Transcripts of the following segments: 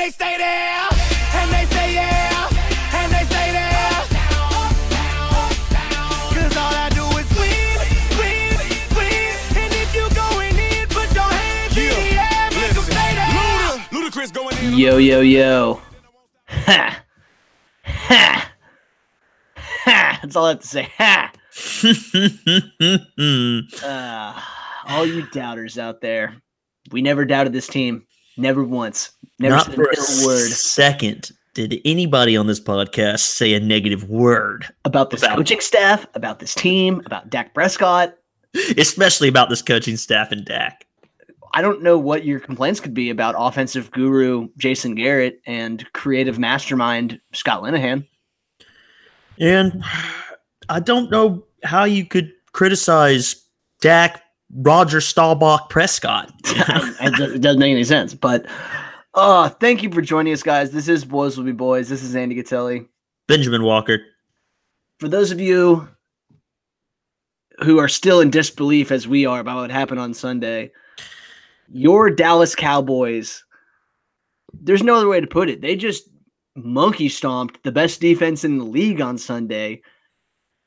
they stay there, and they say yeah, and they stay there. Cause all I do is win, win, win. And if you going in, put your hands in the air, make 'em stay there. Ludacris going in. Yo, yo, yo. Ha. Ha. Ha. That's all I have to say. Ha. Uh, all you doubters out there, we never doubted this team. Never once. Never Not said for a a word second did anybody on this podcast say a negative word, about this About- coaching staff, about this team, about Dak Prescott. especially about this coaching staff and Dak. I don't know what your complaints could be about offensive guru Jason Garrett and creative mastermind Scott Linehan. And I don't know how you could criticize Dak, Roger Staubach, Prescott. it doesn't make any sense. But uh thank you for joining us, guys. This is Boys Will Be Boys. This is Andy Gatelli. Benjamin Walker. For those of you who are still in disbelief as we are about what happened on Sunday, your Dallas Cowboys, there's no other way to put it. They just monkey stomped the best defense in the league on Sunday.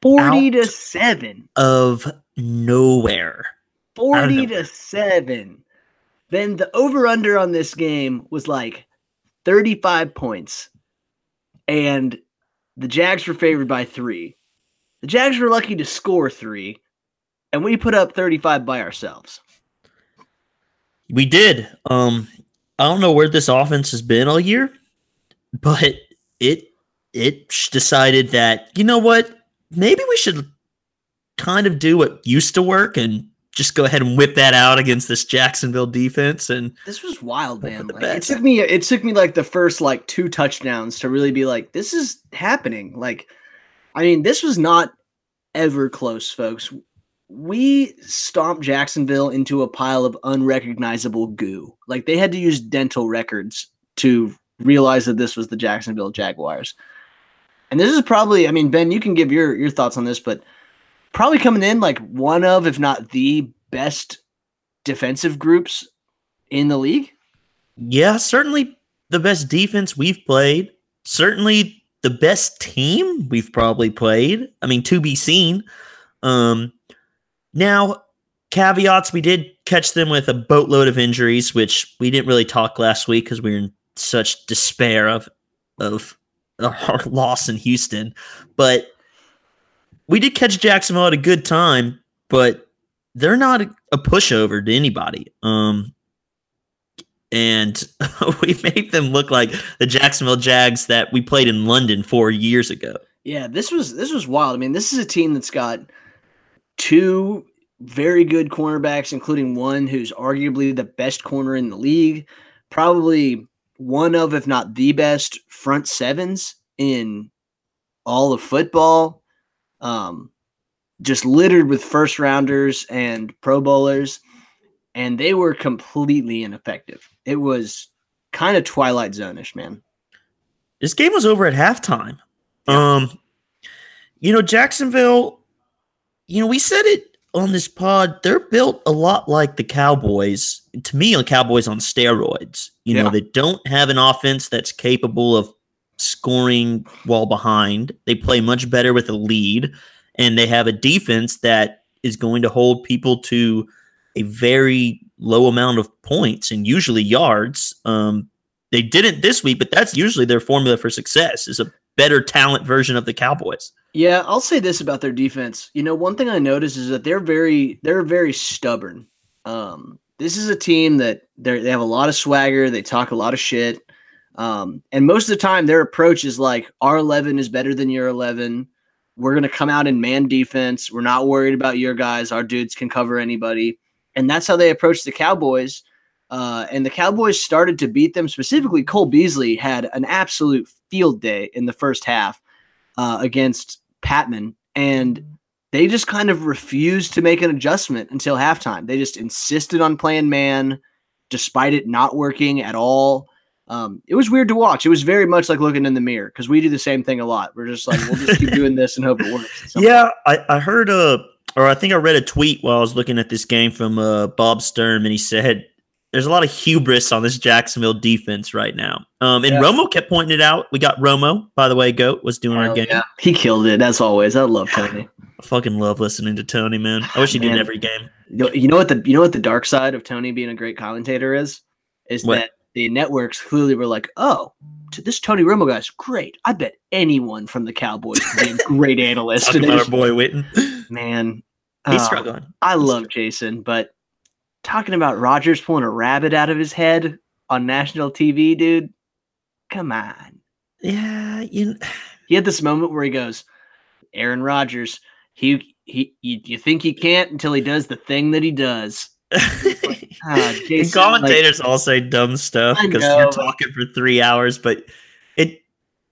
40 to 7. Of nowhere. 40 to 7. Then the over under on this game was like 35 points. And the Jags were favored by 3. The Jags were lucky to score 3 and we put up 35 by ourselves. We did. Um, I don't know where this offense has been all year, but it it decided that you know what, maybe we should kind of do what used to work and just go ahead and whip that out against this Jacksonville defense. And This was wild, man. Like, it took me it took me like the first like two touchdowns to really be like this is happening. Like I mean, this was not ever close, folks. We stomped Jacksonville into a pile of unrecognizable goo. Like they had to use dental records to realize that this was the Jacksonville Jaguars. And this is probably, I mean, Ben, you can give your your thoughts on this, but probably coming in like one of, if not the best defensive groups in the league. yeah, certainly the best defense we've played. Certainly the best team we've probably played. I mean, to be seen. Um, now, caveats: we did catch them with a boatload of injuries, which we didn't really talk last week because we were in such despair of of our loss in Houston. But we did catch Jacksonville at a good time, but they're not a, pushover to anybody. Um, and we made them look like the Jacksonville Jags that we played in London four years ago. Yeah, this was this was wild. I mean, this is a team that's got two very good cornerbacks, including one who's arguably the best corner in the league, probably one of, if not the best, front sevens in all of football. Um, just littered with first rounders and pro bowlers, and they were completely ineffective. It was kind of Twilight Zone-ish, man. This game was over at halftime. Um, you know, Jacksonville, you know, we said it on this pod, they're built a lot like the Cowboys. To me, the Cowboys on steroids. You know, they don't have an offense that's capable of scoring while behind. They play much better with a lead, and they have a defense that is going to hold people to a very low amount of points and usually yards. Um, they didn't this week, but that's usually their formula for success is a better talent version of the Cowboys. Yeah, I'll say this about their defense. You know, one thing I noticed is that they're very they're very stubborn. Um, this is a team that they they have a lot of swagger. They talk a lot of shit, um, and most of the time their approach is like our eleven is better than your eleven. We're gonna come out in man defense. We're not worried about your guys. Our dudes can cover anybody, and that's how they approach the Cowboys. Uh, and the Cowboys started to beat them. Specifically, Cole Beasley had an absolute field day in the first half uh, against Patmon, and they just kind of refused to make an adjustment until halftime. They just insisted on playing man, despite it not working at all. Um, it was weird to watch. It was very much like looking in the mirror because we do the same thing a lot. We're just like, we'll just keep doing this and hope it works. Yeah, I, I heard uh or I think I read a tweet while I was looking at this game from uh, Bob Sturm, and he said there's a lot of hubris on this Jacksonville defense right now. Um, and Yeah. Romo kept pointing it out. We got Romo, by the way. Goat was doing our game. yeah. He killed it as always. I love Tony. I fucking love listening to Tony, man. I wish he did every game. You know- you know what the you know what the dark side of Tony being a great commentator is? Is What? that the networks clearly were like, oh, t- this Tony Romo guy's great. I bet anyone from the Cowboys could be a great analyst. Talking And they about our just- boy Witten. Man, He's uh, struggling. I He's love Jason, but talking about Rodgers pulling a rabbit out of his head on national TV, dude. Come on. Yeah, you. He had this moment where he goes, Aaron Rodgers, he he you, you think he can't until he does the thing that he does. And Jason, like- commentators all say dumb stuff because you're talking for three hours, but it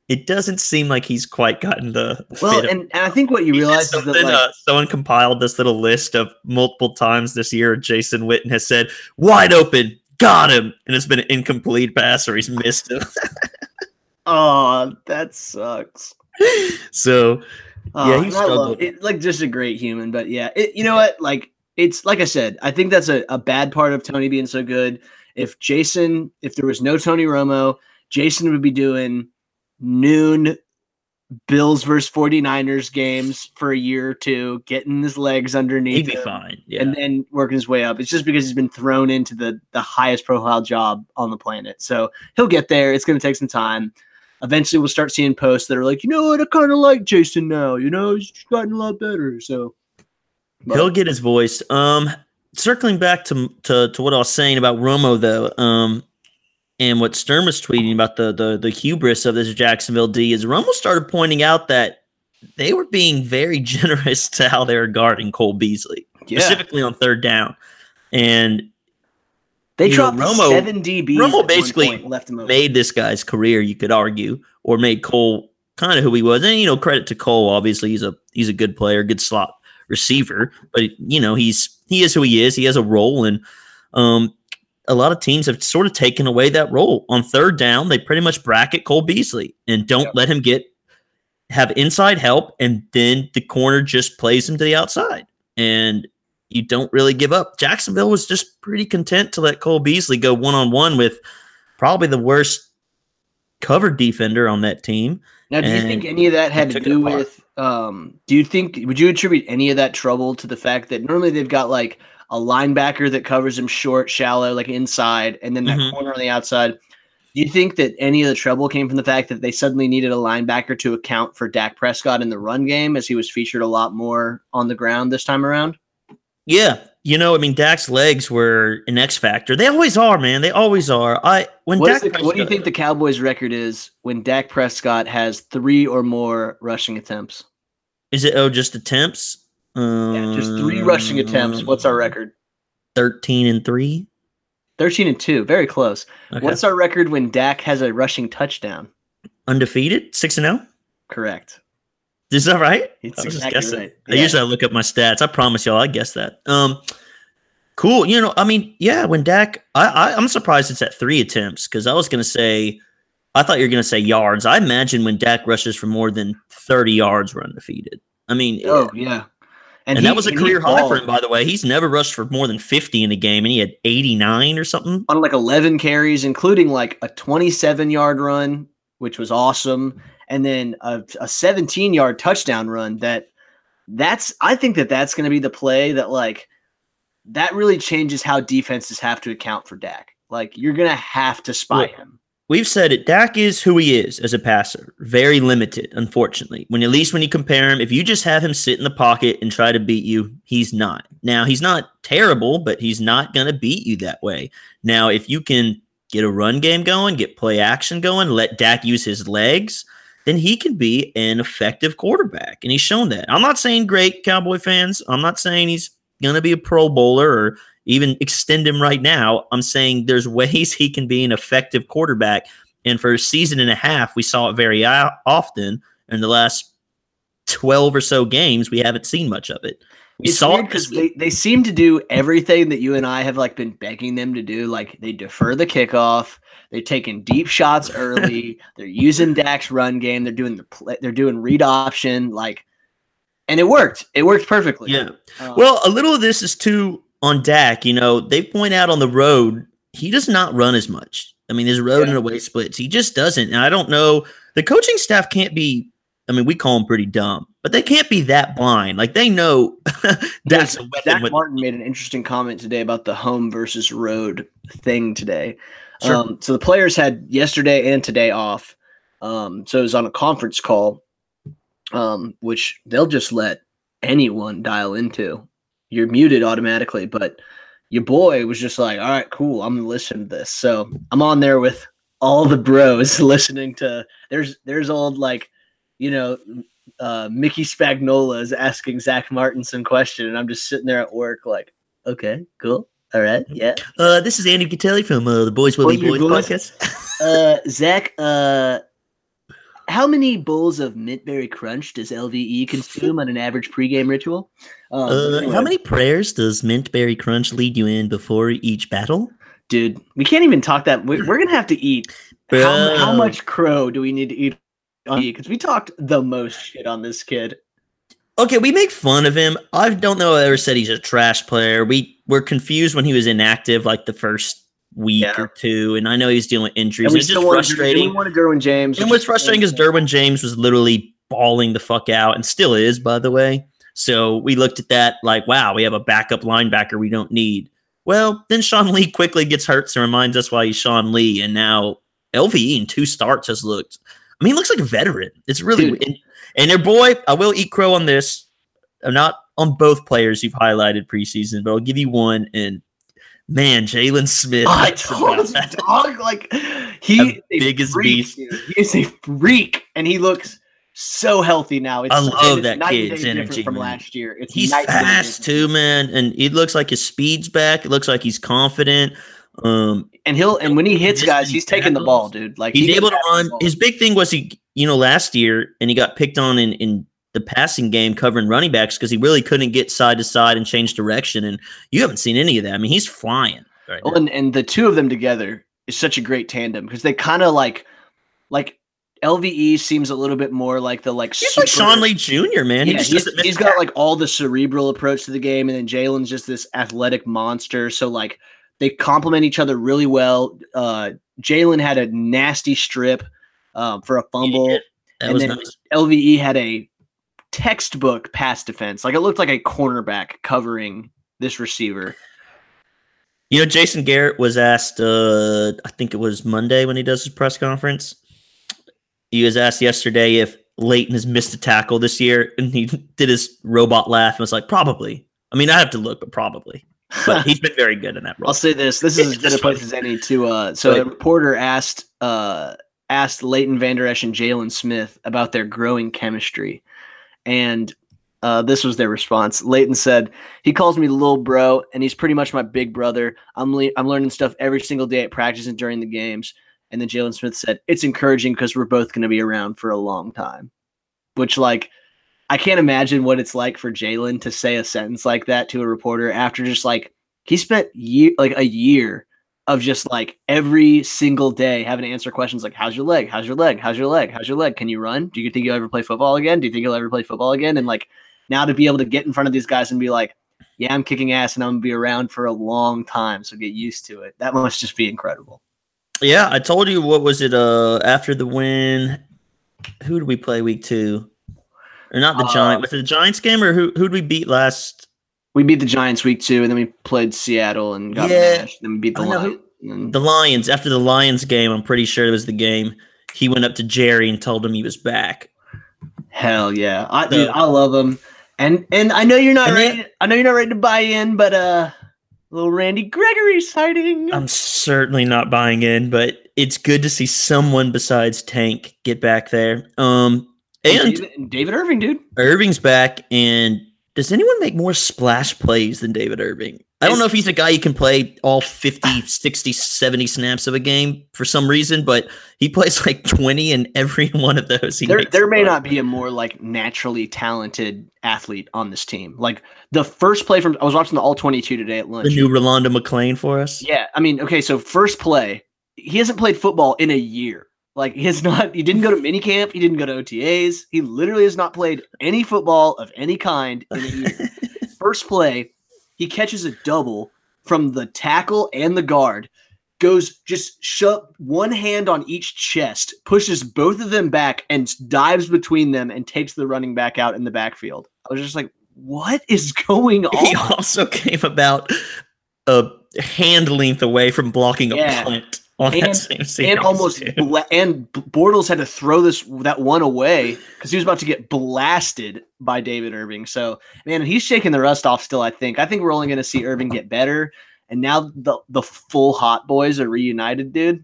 it doesn't seem like he's quite gotten the Well, and, and I think what you realize is that like, uh, someone compiled this little list of multiple times this year. Jason Witten has said, "Wide open, got him," and it's been an incomplete pass or he's missed it. oh, that sucks. so Oh, Yeah, he and I love struggled. Like just a great human, but yeah, it, you know what? Like it's like I said, I think that's a, a bad part of Tony being so good. If Jason, if there was no Tony Romo, Jason would be doing noon Bills versus 49ers games for a year or two, getting his legs underneath he'd be him, fine. Yeah, and then working his way up. It's just because he's been thrown into the the highest profile job on the planet. So he'll get there. It's going to take some time. Eventually, we'll start seeing posts that are like, you know what, I kind of like Jason now. You know, he's gotten a lot better. So but- he'll get his voice. Um, circling back to to to what I was saying about Romo though. Um. And what Sturm was tweeting about the, the the hubris of this Jacksonville D is Romo started pointing out that they were being very generous to how they were guarding Cole Beasley. yeah, specifically on third down. And they you know, dropped Romo- seven DBs. Romo basically left him made this guy's career, you could argue, or made Cole kind of who he was. And you know, credit to Cole, obviously he's a he's a good player, good slot receiver, but you know, he's he is who he is. He has a role and um a lot of teams have sort of taken away that role. On third down, they pretty much bracket Cole Beasley and don't Yep. let him get have inside help, and then the corner just plays him to the outside. And you don't really give up. Jacksonville was just pretty content to let Cole Beasley go one on one with probably the worst cover defender on that team. Now, do you think any of that had to do with? Um, do you think? Would you attribute any of that trouble to the fact that normally they've got like a linebacker that covers him short, shallow, like inside, and then that Mhm. corner on the outside? Do you think that any of the trouble came from the fact that they suddenly needed a linebacker to account for Dak Prescott in the run game, as he was featured a lot more on the ground this time around? Yeah, you know, I mean, Dak's legs were an X factor. They always are, man. They always are. I when What, Dak the, what do you think the Cowboys' record is when Dak Prescott has three or more rushing attempts? is it? Oh, just attempts. Yeah, just three rushing attempts. What's our record? Uh, thirteen and three. 13 and 2. Very close. Okay. What's our record when Dak has a rushing touchdown? undefeated? Six and zero. Correct. Is that right? It's I was just guessing. right. I usually I look up my stats. I promise y'all, I guess that. Um, cool. You know, I mean, yeah. When Dak, I, I I'm surprised it's at three attempts because I was gonna say, I thought you were gonna say yards. I imagine when Dak rushes for more than thirty yards, we're undefeated. I mean, Oh, yeah. and, he- that was a and career high for him, by the way. He's never rushed for more than fifty in a game, and he had eighty nine or something. On like 11 carries, including like a 27 yard run, which was awesome. And then a, a 17 yard touchdown run that that's, I think that that's going to be the play that like, that really changes how defenses have to account for Dak. Like, you're going to have to spy Look, him. We've said it. Dak is who he is as a passer. Very limited, unfortunately. When at least when you compare him, if you just have him sit in the pocket and try to beat you, he's not. Now he's not terrible, but he's not going to beat you that way. Now, if you can get a run game going, get play action going, let Dak use his legs, then he can be an effective quarterback, and he's shown that. I'm not saying great Cowboy fans. I'm not saying he's going to be a Pro Bowler or even extend him right now. I'm saying there's ways he can be an effective quarterback. And for a season and a half, we saw it very often. In the last 12 or so games, we haven't seen much of it. We it's saw it because they, they seem to do everything that you and I have like been begging them to do. Like they defer the kickoff, they're taking deep shots early, they're using Dak's run game, they're doing the play, they're doing read option, like, and it worked. It worked perfectly. Yeah. Um, Well, a little of this is too on Dak. You know, they point out on the road he does not run as much. I mean, his road Yeah. and away splits, he just doesn't. And I don't know. The coaching staff can't be. I mean, we call them pretty dumb, but they can't be that blind. Like they know that's a weapon. Zack With, Martin made an interesting comment today about the home versus road thing today. Sure. Um, so the players had yesterday and today off. Um, so it was on a conference call, um, which they'll just let anyone dial into. You're muted automatically, but your boy was just like, "All right, cool, I'm gonna listen to this." So I'm on there with all the bros listening to. There's there's old like, you know, uh, Mickey Spagnola is asking Zack Martin some question, and I'm just sitting there at work, like, okay, cool, all right, yeah. uh, this is Andy Catelli from uh, the Boys Will Be Boy, Boys podcast. Uh, Zack, uh, how many bowls of Mintberry Crunch does LVE consume on an average pregame ritual? Um, Uh, how many prayers does Mintberry Crunch lead you in before each battle? dude? We can't even talk that. We're, we're gonna have to eat. How, how much crow do we need to eat? Because we talked the most shit on this kid. Okay, we make fun of him. I don't know. I ever said he's a trash player. We were confused when he was inactive, like the first week Yeah. or two, and I know he's dealing with injuries. And we It's just frustrating. we wanted Derwin James. And which what's frustrating is Derwin James was literally bawling the fuck out, and still is, by the way. So we looked at that like, wow, we have a backup linebacker we don't need. Well, then Sean Lee quickly gets hurt and reminds us why he's Sean Lee, and now LVE in two starts has looked. I mean, he looks like a veteran. It's really and, and their boy. I will eat crow on this. I'm not on both players you've highlighted preseason, but I'll give you one. And man, Jaylon Smith. I told you, dog. Like he biggest freak, beast. dude. He is a freak, and he looks so healthy now. It's, I love that kid's energy, from man. last year. It's He's night and day fast too, man, and it looks like his speed's back. It looks like he's confident. Um, and he'll and when he hits guys, he's taking the ball, dude. Like he's he able to can pass the run. His big thing was he, you know, last year, and he got picked on in in the passing game covering running backs because he really couldn't get side to side and change direction. And you haven't seen any of that. I mean, he's flying right now. and, and the two of them together is such a great tandem because they kind of like like LVE seems a little bit more like the like He's like Sean Lee Jr. Man. he Yeah, just he's, he's got like all the cerebral approach to the game, and then Jaylon's just this athletic monster. So like they complement each other really well. Uh, Jaylon had a nasty strip um, for a fumble. and was then nice. LVE had a textbook pass defense. Like it looked like a cornerback covering this receiver. You know, Jason Garrett was asked, uh, I think it was Monday when he does his press conference. He was asked yesterday if Leighton has missed a tackle this year, and he did his robot laugh and was like, probably. I mean, I have to look, but probably. But he's been very good in that role. I'll say this: this is as good a place as any to. Uh, so a reporter asked uh, asked Leighton Vander Esch and Jaylon Smith about their growing chemistry, and uh, this was their response. Leighton said, "He calls me little bro, and he's pretty much my big brother. I'm le- I'm learning stuff every single day at practice and during the games." And then Jaylon Smith said, "It's encouraging because we're both going to be around for a long time," which like. I can't imagine what it's like for Jaylon to say a sentence like that to a reporter after just like he spent year like a year of just like every single day having to answer questions like how's your leg? How's your leg? How's your leg? How's your leg? Can you run? Do you think you'll ever play football again? Do you think you'll ever play football again? And like now to be able to get in front of these guys and be like yeah i'm kicking ass and i'm gonna be around for a long time so get used to it. That must just be incredible. Yeah, I told you what was it uh after the win? Who did we play week two? Or not the Uh, Giant? Was it the Giants game or who who did we beat last? we beat the giants week two and then we played seattle and got Yeah. mashed and then we beat the who- lions The Lions. After the Lions game, I'm pretty sure it was the game. He went up to Jerry and told him he was back. Hell yeah, I, dude, I love him, and and I know you're not ready. I know you're not ready to buy in, but uh, little Randy Gregory sighting. I'm certainly not buying in, but it's good to see someone besides Tank get back there. Um, and David, David Irving, dude. Irving's back. And does anyone make more splash plays than David Irving? I don't know if he's a guy you can play all 50, 60, 70 snaps of a game for some reason, but he plays like 20 in every one of those. He There, there may not be a more like naturally talented athlete on this team. Like the first play from I was watching the All 22 today at lunch. the new Rolando McClain for us. Yeah, I mean, okay, so first play, he hasn't played football in a year. Like he has not, he didn't go to minicamp, he didn't go to OTAs. He literally has not played any football of any kind in a year. first play, he catches a double from the tackle and the guard. goes just shut one hand on each chest, pushes both of them back, and dives between them and takes the running back out in the backfield. I was just like, what is going on? He also came about a hand length away from blocking a Yeah. punt on that And- same series. and almost bla- and Bortles had to throw this that one away because he was about to get blasted by David Irving. So man, he's shaking the rust off still. I think. I think we're only going to see Irving get better. And now the the full hot boys are reunited, dude.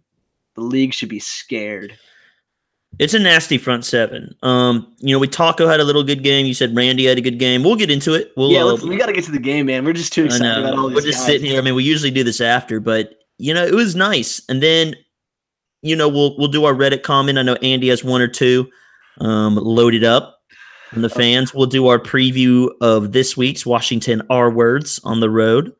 The league should be scared. It's a nasty front seven. Um, you know, we Taco had a little good game. You said Randy had a good game. We'll get into it. We'll yeah, uh, we got to get to the game, man. We're just too excited about all these We're just guys. sitting here. I mean, we usually do this after, but you know, it was nice. And then, you know, we'll we'll do our Reddit comment. I know Andy has one or two um, loaded up from the fans. We'll do our preview of this week's Washington R words on the road.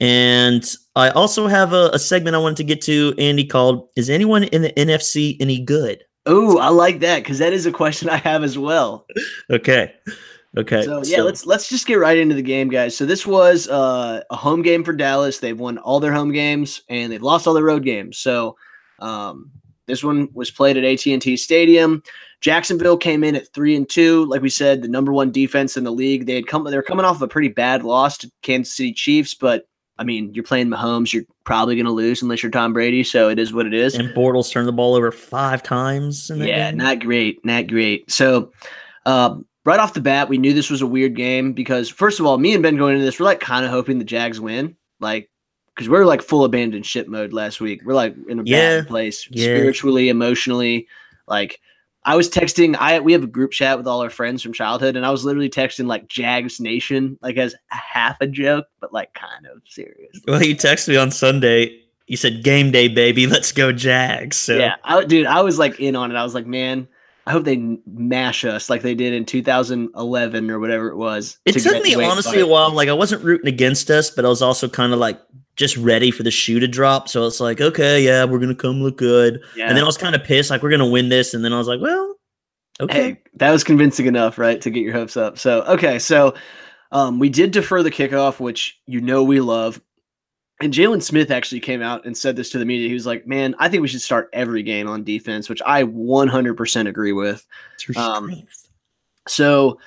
And I also have a, a segment I wanted to get to, Andy, called Is anyone in the NFC any good? Oh, I like that because that is a question I have as well. Okay. Okay. So yeah, let's let's just get right into the game, guys. So this was uh, a home game for Dallas. They've won all their home games and they've lost all their road games. So um, this one was played at AT and T Stadium. Jacksonville came in at three and two, like we said, the number one defense in the league. They had come, they were coming off of a pretty bad loss to Kansas City Chiefs, but I mean, you're playing Mahomes, you're probably going to lose unless you're Tom Brady. So it is what it is. And Bortles turned the ball over five times. In that Yeah, game. not great, not great. So, um, right off the bat, we knew this was a weird game because, first of all, me and Ben going into this, we're like kind of hoping the Jags win, like because we're like full abandoned ship mode last week. We're like in a Yeah, bad place yeah. spiritually, emotionally. Like, I was texting. I we have a group chat with all our friends from childhood, and I was literally texting like Jags Nation, like as half a joke, but like kind of serious. Well, you texted me on Sunday. You said game day, baby. Let's go Jags. So Yeah, I, dude, I was like in on it. I was like, man, I hope they mash us like they did in 2011 or whatever it was. it to took me honestly a while. Like I wasn't rooting against us, but I was also kind of like just ready for the shoe to drop. So it's like, okay, yeah, we're gonna come look good. Yeah. And then I was kind of pissed, like we're gonna win this. And then I was like, well, okay. hey, that was convincing enough, right, to get your hopes up. So, okay, so um, we did defer the kickoff, which you know we love. And Jaylon Smith actually came out and said this to the media. He was like, "Man, I think we should start every game on defense," which I 100% agree with. Um. So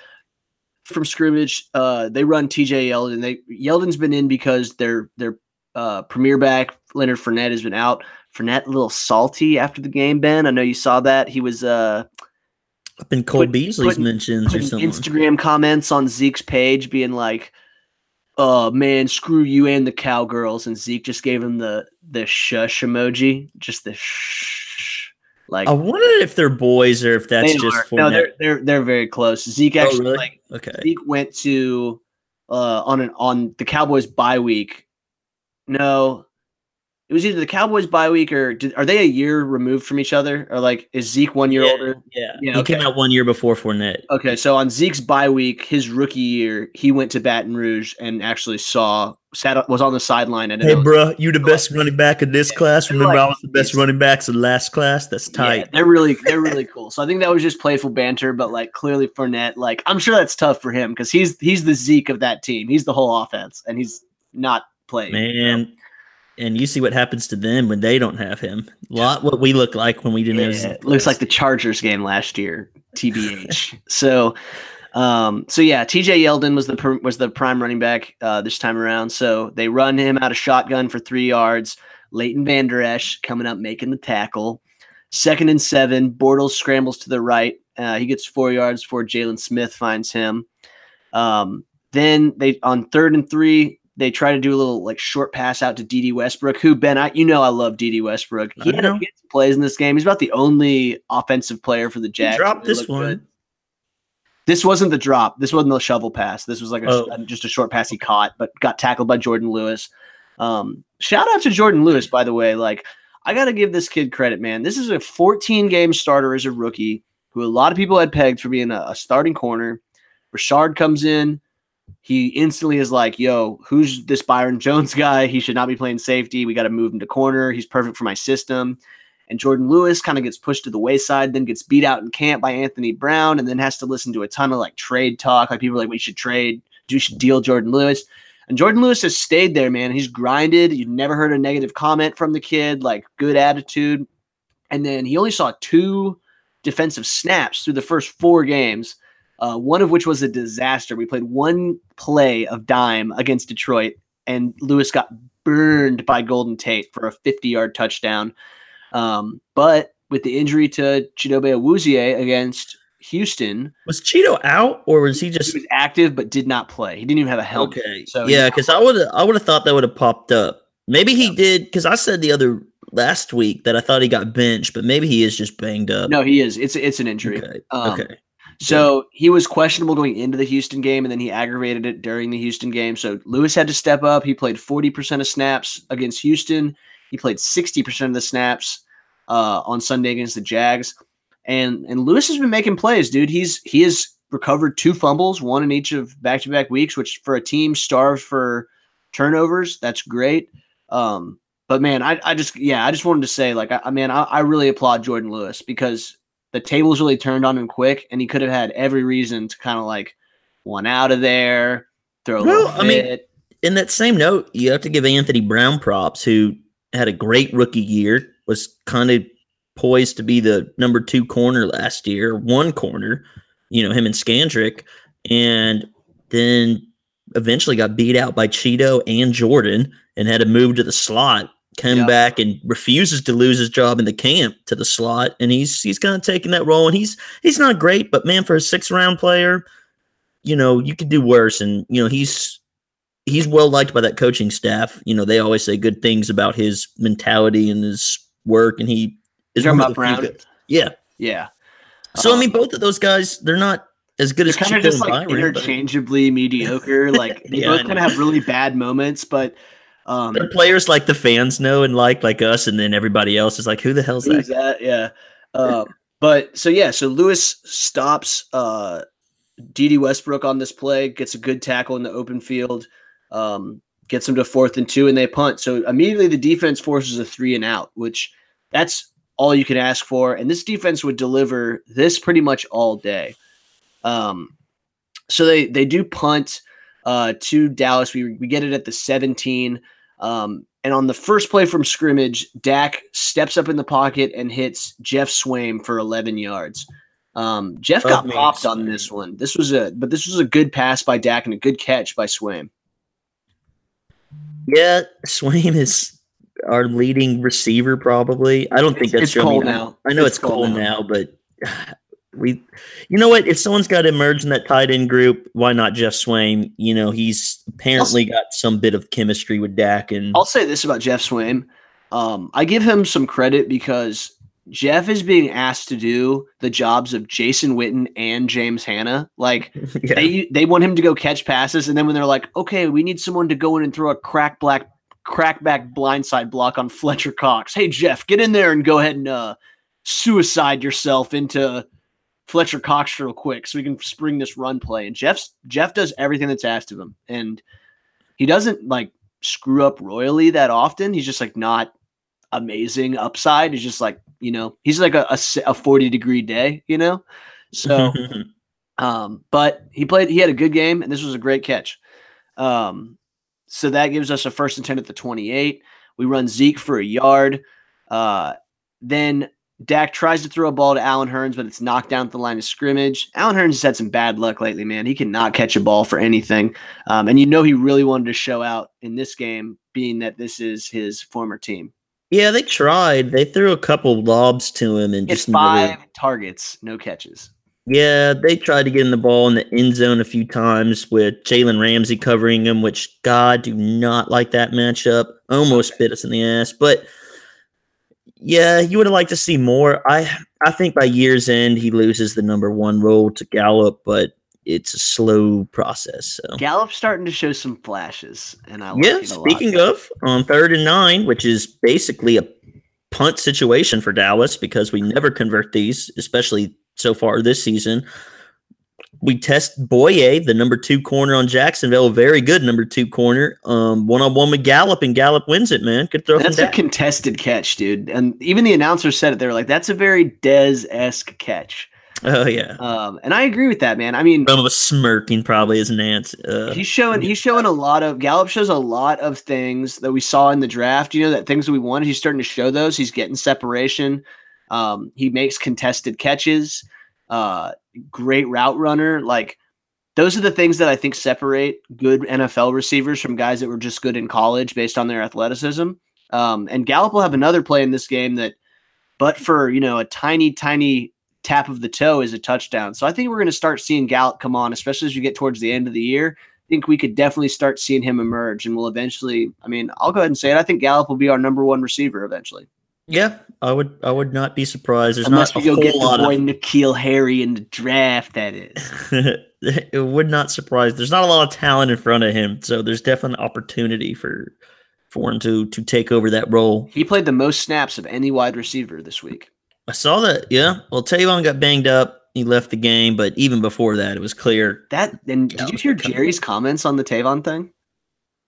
from scrimmage, uh, they run TJ Yeldon. They Yeldon's been in because their their uh, premier back Leonard Fournette has been out. Fournette a little salty after the game. Ben, I know you saw that. He was uh, Up in Cole put- Beasley's putting- mentions or something. Instagram comments on Zeke's page, being like, "Oh man, screw you and the cowgirls." And Zeke just gave him the the shush emoji, just the shh. Like I wonder if they're boys or if that's just are. for no, they're they're they're very close. Zeke Oh, actually really? like okay. Zeke went to uh on an on the Cowboys bye week. No, it was either the Cowboys bye week or did, are they a year removed from each other? Or like is Zeke one year Yeah, older? Yeah, Yeah, he okay. came out one year before Fournette. Okay, so on Zeke's bye week, his rookie year, he went to Baton Rouge and actually saw sat was on the sideline and Hey, bro, you the best running back in this class. they're Remember, like- I was the best running backs in last class. That's tight. Yeah, they're really they're really cool. So I think that was just playful banter, but like clearly Fournette, like I'm sure that's tough for him because he's he's the Zeke of that team. He's the whole offense, and he's not playing. Man, and you see what happens to them when they don't have him. A lot what we look like when we didn't have. Yeah, looks like the Chargers game last year, TBH. so, um, so yeah, TJ Yeldon was the pr- was the prime running back uh, this time around. So they run him out of shotgun for three yards. Leighton Vander Esch coming up making the tackle. Second and seven. Bortles scrambles to the right. Uh, he gets four yards before Jaylon Smith finds him. Um, then they on third and three. They try to do a little like short pass out to Dede Westbrook, who Ben, I you know I love Dede Westbrook. He had, he had some plays in this game. He's about the only offensive player for the dropped They this one. good. This wasn't the drop. This wasn't the shovel pass. This was like a, Oh. just a short pass he caught, but got tackled by Jourdan Lewis. Um, shout out to Jourdan Lewis, by the way. Like, I got to give this kid credit, man. This is a 14 game starter as a rookie who a lot of people had pegged for being a, a starting corner. Richard comes in. He instantly is like, yo, who's this Byron Jones guy? He should not be playing safety. We got to move him to corner. He's perfect for my system. And Jourdan Lewis kind of gets pushed to the wayside, then gets beat out in camp by Anthony Brown, and then has to listen to a ton of like trade talk. Like people are like, we should trade, Do you should deal Jourdan Lewis. And Jourdan Lewis has stayed there, man. He's grinded. You've never heard a negative comment from the kid, like good attitude. And then he only saw two defensive snaps through the first four games, uh, one of which was a disaster. We played one play of dime against Detroit, and Lewis got burned by Golden Tate for a 50 yard touchdown. Um, but with the injury to Chidobe Awuzie against Houston, Was Cheeto out or was he he just was active but did not play. He didn't even have a helmet. okay? So yeah, because I would I would have thought that would have popped up. Maybe he did because I said the other last week that I thought he got benched, but maybe he is just banged up. No, he is. It's it's an injury. Okay. Um, okay. So he was questionable going into the Houston game, and then he aggravated it during the Houston game. So Lewis had to step up. He played 40% of snaps against Houston. He played 60% of the snaps uh, on Sunday against the Jags. And and Lewis has been making plays, dude. He's he has recovered two fumbles, one in each of back to back weeks, which for a team starved for turnovers, that's great. Um, but man, I, I just yeah, I just wanted to say like I, I man, I, I really applaud Jourdan Lewis because the tables really turned on him quick, and he could have had every reason to kind of like one out of there, throw a Well, little I mean, in that same note, you have to give Anthony Brown props, who had a great rookie year, was kind of poised to be the number two corner last year, one corner, you know, him and Scandrick, and then eventually got beat out by Cheeto and Jourdan and had to move to the slot. Came Yeah. back and refuses to lose his job in the camp to the slot, and he's he's kind of taking that role. And he's he's not great, but man, for a six round player, you know, you could do worse. And you know, he's he's well liked by that coaching staff. You know, they always say good things about his mentality and his work, and he is You're one of the few Yeah. Yeah. So I Um, mean, both of those guys, they're not as good as kind of just like Byron, but interchangeably mediocre. Like they Yeah, both kind of have really bad moments, but um, players like the fans know and like, like us, and then everybody else is like, who the hell's that? that? Yeah. Uh, but so yeah, so Lewis stops uh Dede Westbrook on this play, gets a good tackle in the open field, um, gets him to fourth and two, and they punt. So immediately the defense forces a three and out, which that's all you can ask for. And this defense would deliver this pretty much all day. Um, so they they do punt uh to Dallas. We we get it at the 17. Um, and on the first play from scrimmage, Dak steps up in the pocket and hits Jeff Swaim for 11 yards. Um, Jeff Love got popped on this one. This was a but this was a good pass by Dak and a good catch by Swaim. Yeah, Swaim is our leading receiver, probably. I don't think It's- that's it's true. I cold mean, now. I know It's it's, now. now. but we, you know what? If someone's got to emerge in that tight end group, why not Jeff Swaim? You know, he's apparently got some bit of chemistry with Dak, and I'll say this about Jeff Swaim. Um, I give him some credit because Jeff is being asked to do the jobs of Jason Witten and James Hanna. Like yeah, they they want him to go catch passes, and then when they're like, okay, we need someone to go in and throw a crack black crackback blindside block on Fletcher Cox. Hey Jeff, get in there and go ahead and uh, suicide yourself into Fletcher Cox real quick, so we can spring this run play. And Jeff's Jeff does everything that's asked of him, and he doesn't like screw up royally that often. He's just like not amazing upside. He's just like you know he's like a a forty degree day, you know. So. Um, but he played, he had a good game, and this was a great catch. Um, so that gives us a first and 10 at the 28. We run Zeke for a yard. Uh, then Dak tries to throw a ball to Allen Hurns, but it's knocked down at the line of scrimmage. Allen Hurns has had some bad luck lately, man. He cannot catch a ball for anything. Um, and you know he really wanted to show out in this game, being that this is his former team. yeah, they tried. They threw a couple lobs to him, and It's just never, five targets, no catches. Yeah, they tried to get in the ball in the end zone a few times with Jalen Ramsey covering him, which God do not like that matchup. Almost bit us in the ass, but yeah, you would have liked to see more. I I think by year's end he loses the number one role to Gallup, but it's a slow process. So Gallup's starting to show some flashes, and I like yeah. a lot. Speaking of on third and nine, which is basically a punt situation for Dallas because we never convert these, especially so far this season. We test Bouye, the number two corner on Jacksonville, very good number two corner. Um, one on one with Gallup, and Gallup wins it. Man, good throw That's a contested catch, dude. And even the announcer said it. They were like, "That's a very Dez esque catch." Oh yeah. Um, and I agree with that, man. I mean, Romo was smirking probably as Nantz. Uh, he's showing he's showing a lot of Gallup shows a lot of things that we saw in the draft. You know that things that we wanted. He's starting to show those. He's getting separation. Um, he makes contested catches. Uh, great route runner. Like those are the things that I think separate good NFL receivers from guys that were just good in college based on their athleticism. Um, and Gallup will have another play in this game that, but for you know a tiny tiny tap of the toe is a touchdown. So I think we're going to start seeing Gallup come on, especially as you get towards the end of the year. I think we could definitely start seeing him emerge, and we'll eventually. I mean, I'll go ahead and say it. I think Gallup will be our number one receiver eventually. Yeah, I would. I would not be surprised. There's Unless not we a go whole get the boy of. N'Keal Harry in the draft. That is. it would not surprise. There's not a lot of talent in front of him, so there's definitely an opportunity for for him to to take over that role. He played the most snaps of any wide receiver this week. I saw that. Yeah. Well, Tavon got banged up. He left the game, but even before that, it was clear. That and did you hear. Jerry's comments on the Tavon thing?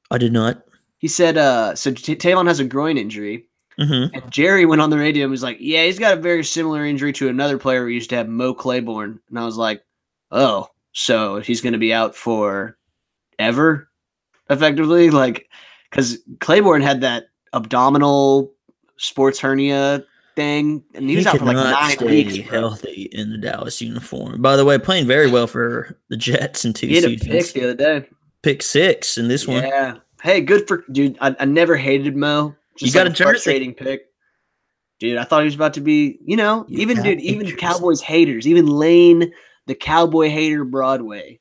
I did not. He said, uh, so T- Tavon has a groin injury. Hmm And Jerry went on the radio and was like, Yeah, he's got a very similar injury to another player we used to have, Mo Claiborne. And I was like, Oh, so he's going to be out for ever, effectively? Like, because Claiborne had that abdominal sports hernia thing, and he was out for like nine stay weeks. healthy in the Dallas uniform. By the way, playing very well for the Jets in two He had a seasons. pick the other day. Pick six in this one. Yeah. Hey, good for dude. I, I never hated Mo. You got a jersey. frustrating pick. Dude, I thought he was about to be, you know, You even dude, even jersey. Cowboys haters, even Lane, the Cowboy hater Broadway.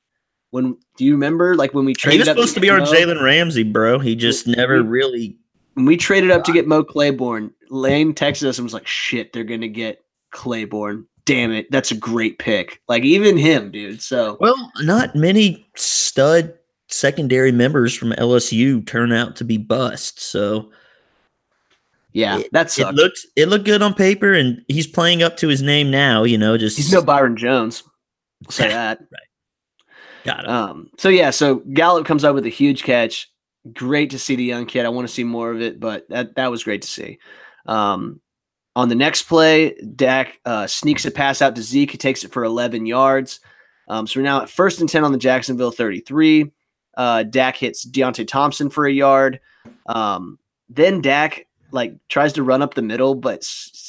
When do you remember like when we traded? He was up supposed to be our? Jalen Ramsey, bro. He just We- never we- really. When we traded up to get Mo Claiborne, Lane texted us and was like, "Shit, they're gonna get Claiborne. Damn it, that's a great pick." Like even him, dude. So Well, not many stud secondary members from LSU turn out to be busts. So yeah, it, that it looked it looked good on paper, and he's playing up to his name now. You know, just He's no Byron Jones. I'll say that. right. got him. Um, so yeah, so Gallup comes up with a huge catch. Great to see the young kid. I want to see more of it, but that that was great to see. Um, on the next play, Dak uh, sneaks a pass out to Zeke. He takes it for 11 yards. Um, so we're now at first and 10 on the Jacksonville 33. Uh, Dak hits Deonte Thompson for a yard. Um, then Dak like tries to run up the middle, but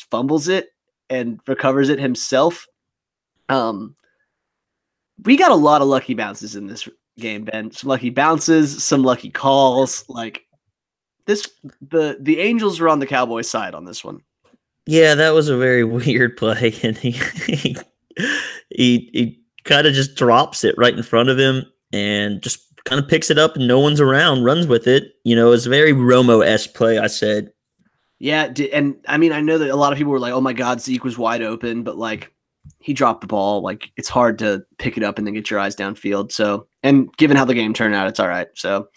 fumbles it and recovers it himself. Um, we got a lot of lucky bounces in this game, Ben. Some lucky bounces, some lucky calls. Like this, the the Angels were on the Cowboys' side on this one. Yeah, that was a very weird play, and he he he, he kind of just drops it right in front of him and just kind of picks it up, and no one's around, runs with it. You know, it's a very Romo s play. I said, Yeah, and I mean, I know that a lot of people were like, "Oh my God, Zeke was wide open," but like he dropped the ball. Like it's hard to pick it up and then get your eyes downfield. So, and given how the game turned out, it's all right. So,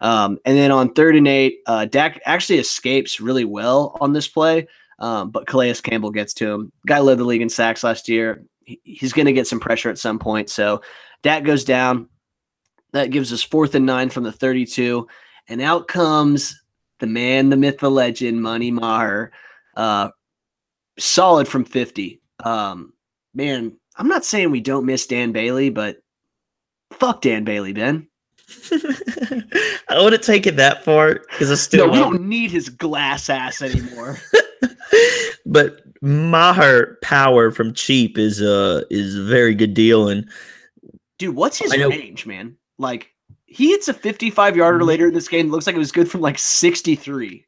um, and then on third and eight, uh, Dak actually escapes really well on this play, um, but Calais Campbell gets to him. Guy led the league in sacks last year. He, he's going to get some pressure at some point. So, Dak goes down. That gives us fourth and nine from the 32. And out comes the man, the myth, the legend, Money Maher. Uh, solid from 50. Um, man, I'm not saying we don't miss Dan Bailey, but fuck Dan Bailey, Ben. I wouldn't take it that far because I still. no, we don't need his glass ass anymore. but Maher power from cheap is uh is a very good deal, and Dude, what's his range, man? Like, he hits a 55 yarder mm-hmm. later in this game. Looks like it was good from like 63.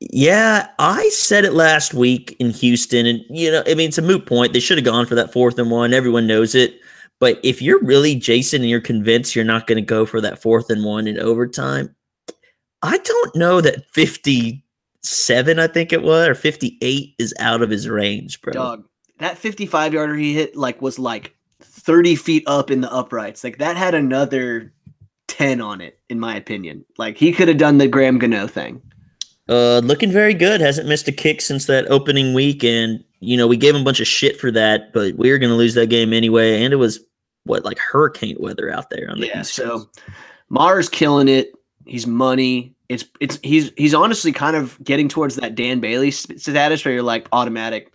Yeah, I said it last week in Houston, and you know, I mean, it's a moot point. They should have gone for that fourth and one. Everyone knows it. But if you're really Jason and you're convinced you're not going to go for that fourth and one in overtime, I don't know that 57, I think it was, or 58 is out of his range, bro. Dog, that 55 yarder he hit like was like 30 feet up in the uprights. Like that had another 10 on it, in my opinion. Like he could have done the Graham Gano thing. Uh, looking very good. Hasn't missed a kick since that opening week, and you know we gave him a bunch of shit for that, but we were going to lose that game anyway. And it was what like hurricane weather out there on the Yeah, East so Maher's killing it. He's money. It's it's he's he's honestly kind of getting towards that Dan Bailey status where you're like automatic.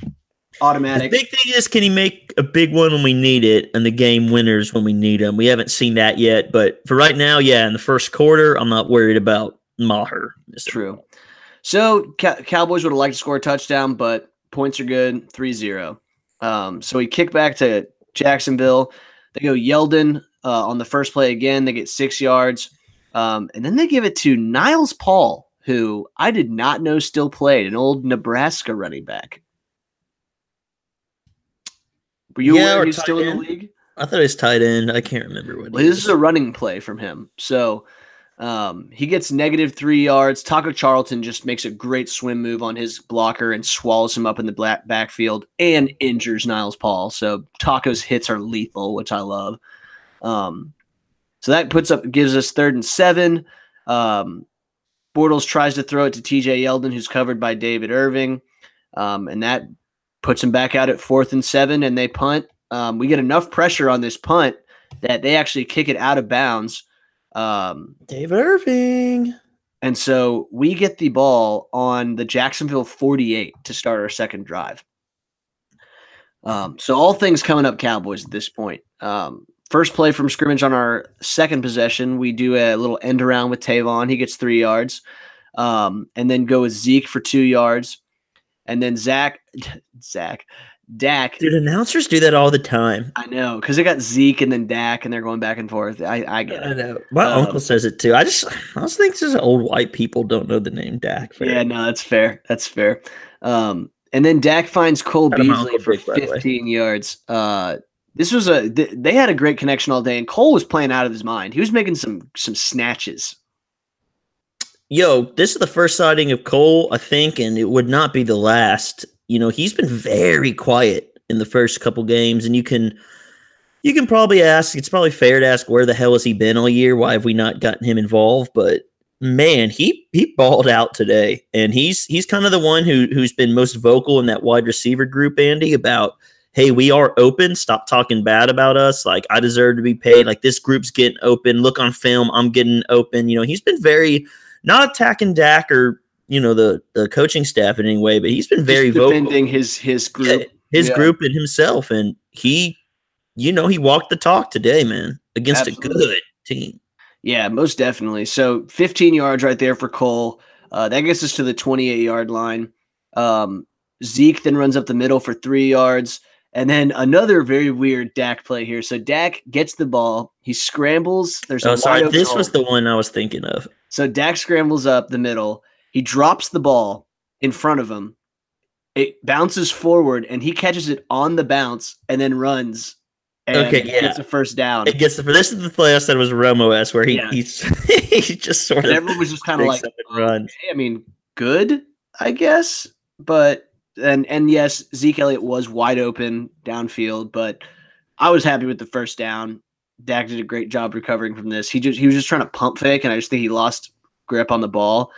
The automatic. big thing is, can he make a big one when we need it, and the game winners when we need them? We haven't seen that yet, but for right now, yeah, in the first quarter, I'm not worried about Maher. True. So Cow- Cowboys would have liked to score a touchdown, but points are good 3 0. Um, so we kick back to Jacksonville. They go Yeldon uh, on the first play again. They get six yards. Um, and then they give it to Niles Paul, who I did not know still played, an old Nebraska running back. Were you Yeah, aware he's still in the league? I thought it was tight end. I can't remember what. Well, this is. is a running play from him. So um, he gets negative three yards. Taco Charlton just makes a great swim move on his blocker and swallows him up in the black backfield and injures Niles Paul. So Taco's hits are lethal, which I love. Um, so that puts up gives us third and seven. Um, Bortles tries to throw it to TJ Yeldon, who's covered by David Irving, um, and that puts him back out at fourth and seven, and they punt. Um, we get enough pressure on this punt that they actually kick it out of bounds. Um, David Irving. and so we get the ball on the Jacksonville 48 to start our second drive. Um, so all things coming up Cowboys at this point. Um, first play from scrimmage on our second possession, we do a little end around with Tavon. He gets three yards. Um, and then go with Zeke for two yards. And then Zach, Zach, Dak. Dude, announcers do that all the time. I know because they got Zeke and then Dak, and they're going back and forth. I, I get I know. My Um, uncle says it too. I just, I just think just old white people don't know the name Dak. very Yeah, no, that's fair. That's fair. Um, and then Dak finds Cole Shout out my Beasley for Dick, by the way. 15 yards. Uh, this was a th- they had a great connection all day, and Cole was playing out of his mind. He was making some some snatches. Yo, this is the first sighting of Cole, I think, and it would not be the last. You know, he's been very quiet in the first couple games, and you can you can probably ask, it's probably fair to ask where the hell has he been all year? Why have we not gotten him involved? But man, he he balled out today. And he's he's kind of the one who who's been most vocal in that wide receiver group, Andy, about hey, we are open. Stop talking bad about us. Like, I deserve to be paid. Like, this group's getting open. Look on film. I'm getting open. You know, he's been very not attacking Dak or, you know, the, the coaching staff in any way, but he's been very Just vocal. defending his his group. Yeah, his Yeah. group and himself. And he, you know, he walked the talk today, man, against a good team. Yeah, most definitely. So 15 yards right there for Cole. Uh, that gets us to the 28 yard line. Um, Zeke then runs up the middle for three yards. And then another very weird Dak play here. So Dak gets the ball. He scrambles. There's Oh, sorry. This was the one I was thinking of. So Dak scrambles up the middle. He drops the ball in front of him. It bounces forward and he catches it on the bounce and then runs. And Okay, yeah. gets a first down. It gets the this is the play I said was Romo s where he Yeah. he just sort And of everyone was just kind of like, runs. I mean, good, I guess. But and and yes, Zeke Elliott was wide open downfield, but I was happy with the first down. Dak did a great job recovering from this. He just he was just trying to pump fake, and I just think he lost grip on the ball.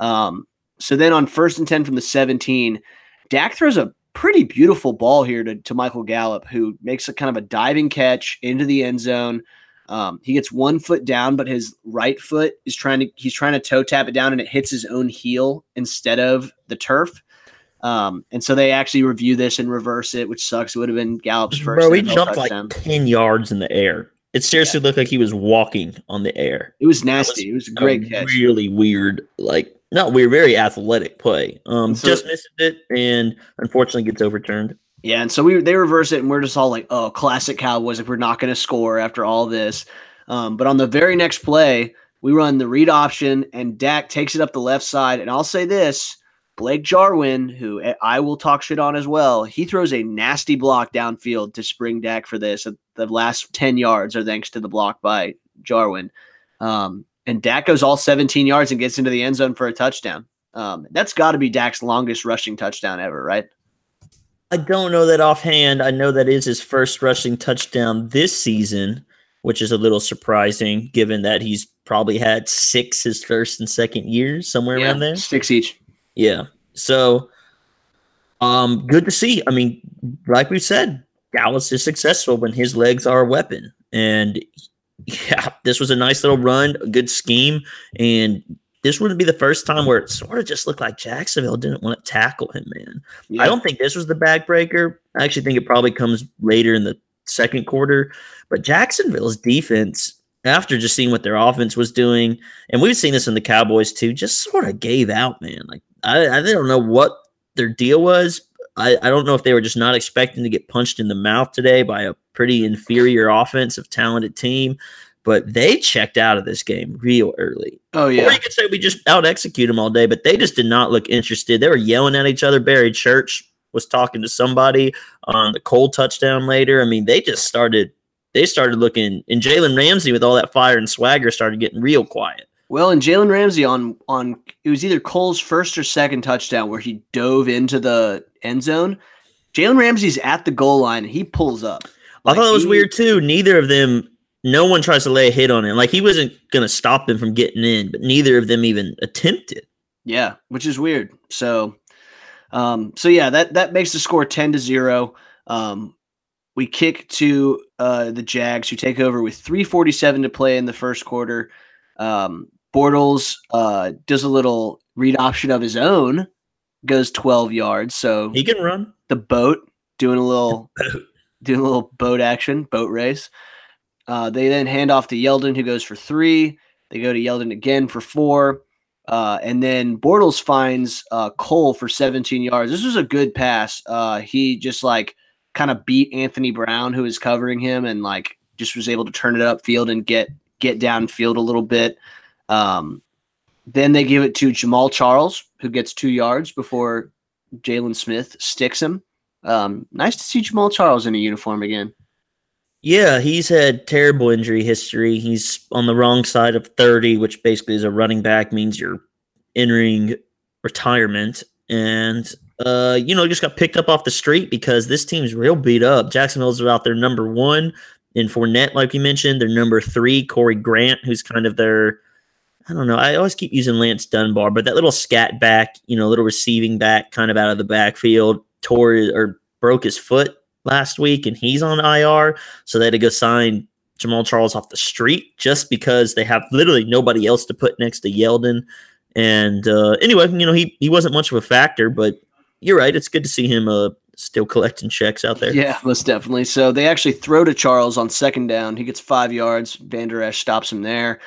Um, so then on first and ten from the seventeen, Dak throws a pretty beautiful ball here to, to Michael Gallup, who makes a kind of a diving catch into the end zone. Um, he gets one foot down, but his right foot is trying to he's trying to toe tap it down and it hits his own heel instead of the turf. Um, and so they actually review this and reverse it, which sucks. It would have been Gallup's first. Bro, he jumped touchdown. like 10 yards in the air. It seriously looked like he was walking on the air. it was nasty. it was a great a catch. Really weird, like not weird, very athletic play. Um, so- just missed it and unfortunately gets overturned. Yeah, and so we they reverse it, and we're just all like, "Oh, classic Cowboys! If we're not going to score after all this." Um, but on the very next play, we run the read option, and Dak takes it up the left side. And I'll say this: Blake Jarwin, who I- will talk shit on as well, he throws a nasty block downfield to spring Dak for this. The last ten yards are thanks to the block by Jarwin, um, and Dak goes all 17 yards and gets into the end zone for a touchdown. Um, that's got to be Dak's longest rushing touchdown ever, right? I don't know that offhand. I know that is his first rushing touchdown this season, which is a little surprising given that he's probably had six his first and second years, somewhere around there. six each. Yeah. So um good to see. I mean, like we said, Dallas is successful when his legs are a weapon. And yeah, this was a nice little run, a good scheme, and this wouldn't be the first time where it sort of just looked like Jacksonville didn't want to tackle him, man. I don't think this was the backbreaker. I actually think it probably comes later in the second quarter. But Jacksonville's defense, after just seeing what their offense was doing, and we've seen this in the Cowboys too, just sort of gave out, man. Like I, I don't know what their deal was. I, I don't know if they were just not expecting to get punched in the mouth today by a pretty inferior offensive talented team, but they checked out of this game real early. Oh yeah. Or you could say we just out execute them all day, but they just did not look interested. They were yelling at each other. Barry Church was talking to somebody on the cold touchdown later. I mean, they just started. They started looking, and Jalen Ramsey with all that fire and swagger started getting real quiet. Well, and Jalen Ramsey on on it was either Cole's first or second touchdown where he dove into the end zone. Jalen Ramsey's at the goal line and he pulls up. I thought it was he- weird too. Neither of them, no one tries to lay a hit on him. Like he wasn't going to stop them from getting in, but neither of them even attempted. Yeah, which is weird. So, um, so yeah, that that makes the score ten to zero. Um, we kick to uh, the Jags, who take over with three forty seven to play in the first quarter. Um, Bortles uh, does a little read option of his own, goes twelve yards. So He can run. the boat doing a little Boat. doing a little boat action, boat race. Uh, they then hand off to Yeldon, who goes for three. They go to Yeldon again for four. Uh, and then Bortles finds uh, Cole for 17 yards. This was a good pass. Uh, he just like kind of beat Anthony Brown, who was covering him, and like just was able to turn it upfield and get get downfield a little bit. Um, then they give it to Jamal Charles, who gets two yards before Jaylon Smith sticks him. Um, nice to see Jamal Charles in a uniform again. Yeah, he's had terrible injury history. He's on the wrong side of 30, which basically is a running back means you're entering retirement. And uh, you know, just got picked up off the street because this team's real beat up. Jacksonville's about their number one in Fournette, like you mentioned. Their number three, Corey Grant, who's kind of their I don't know. I always keep using Lance Dunbar, but that little scat back, you know, little receiving back kind of out of the backfield, tore or broke his foot last week and he's on IR. So they had to go sign Jamal Charles off the street just because they have literally nobody else to put next to Yeldon. And uh, anyway, you know, he, he wasn't much of a factor, but you're right. It's good to see him uh, still collecting checks out there. Yeah, most definitely. So they actually throw to Charles on second down. He gets five yards. Vander Esch stops him there.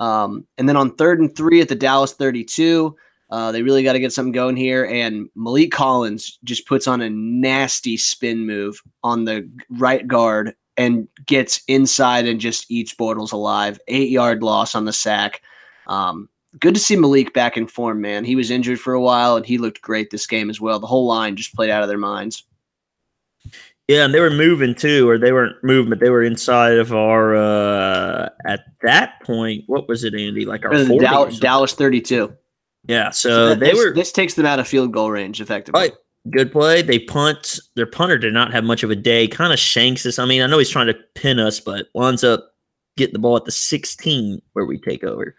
Um, and then on third and three at the Dallas 32, uh, they really got to get something going here. And Maliek Collins just puts on a nasty spin move on the right guard and gets inside and just eats Bortles alive. Eight yard loss on the sack. Um, good to see Maliek back in form, man. He was injured for a while and he looked great this game as well. The whole line just played out of their minds. Yeah, and they were moving too, or they weren't moving, but they were inside of our. uh At that point, what was it, Andy? Like our the 40 or Dal- something? Dallas 32. Yeah, So so that- they this, were this takes them out of field goal range effectively. right. Good play. They punt. Their punter did not have much of a day. Kind of shanks us. I mean, I know he's trying to pin us, but winds up getting the ball at the 16 where we take over.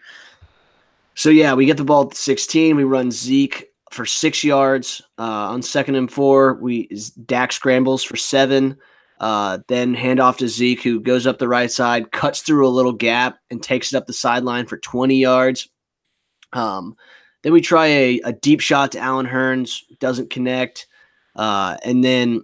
So yeah, we get the ball at the 16. We run Zeke for six yards uh, on second and four. We Dak scrambles for seven. Uh, then hand off to Zeke, who goes up the right side, cuts through a little gap, and takes it up the sideline for 20 yards. Um, then we try a, a deep shot to Allen Hurns, doesn't connect, uh, and then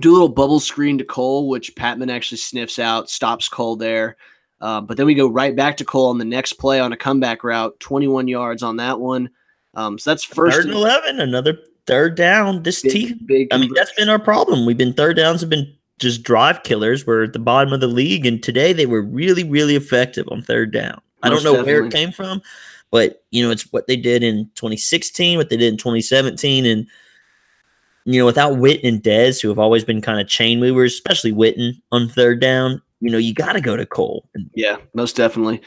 do a little bubble screen to Cole, which Patmon actually sniffs out, stops Cole there. Uh, but then we go right back to Cole on the next play on a comeback route, 21 yards on that one. Um, so that's first Third and 11, another third down. This big, team, big I mean, that's been our problem. We've been third downs have been just drive killers. We're at the bottom of the league, and today they were really, really effective on third down. I don't Most know where it came from, but you know, it's what they did in 2016, what they did in 2017, and you know, without Witten and Dez, who have always been kind of chain movers, especially Witten on third down, you know, you got to go to Cole. Yeah, most definitely.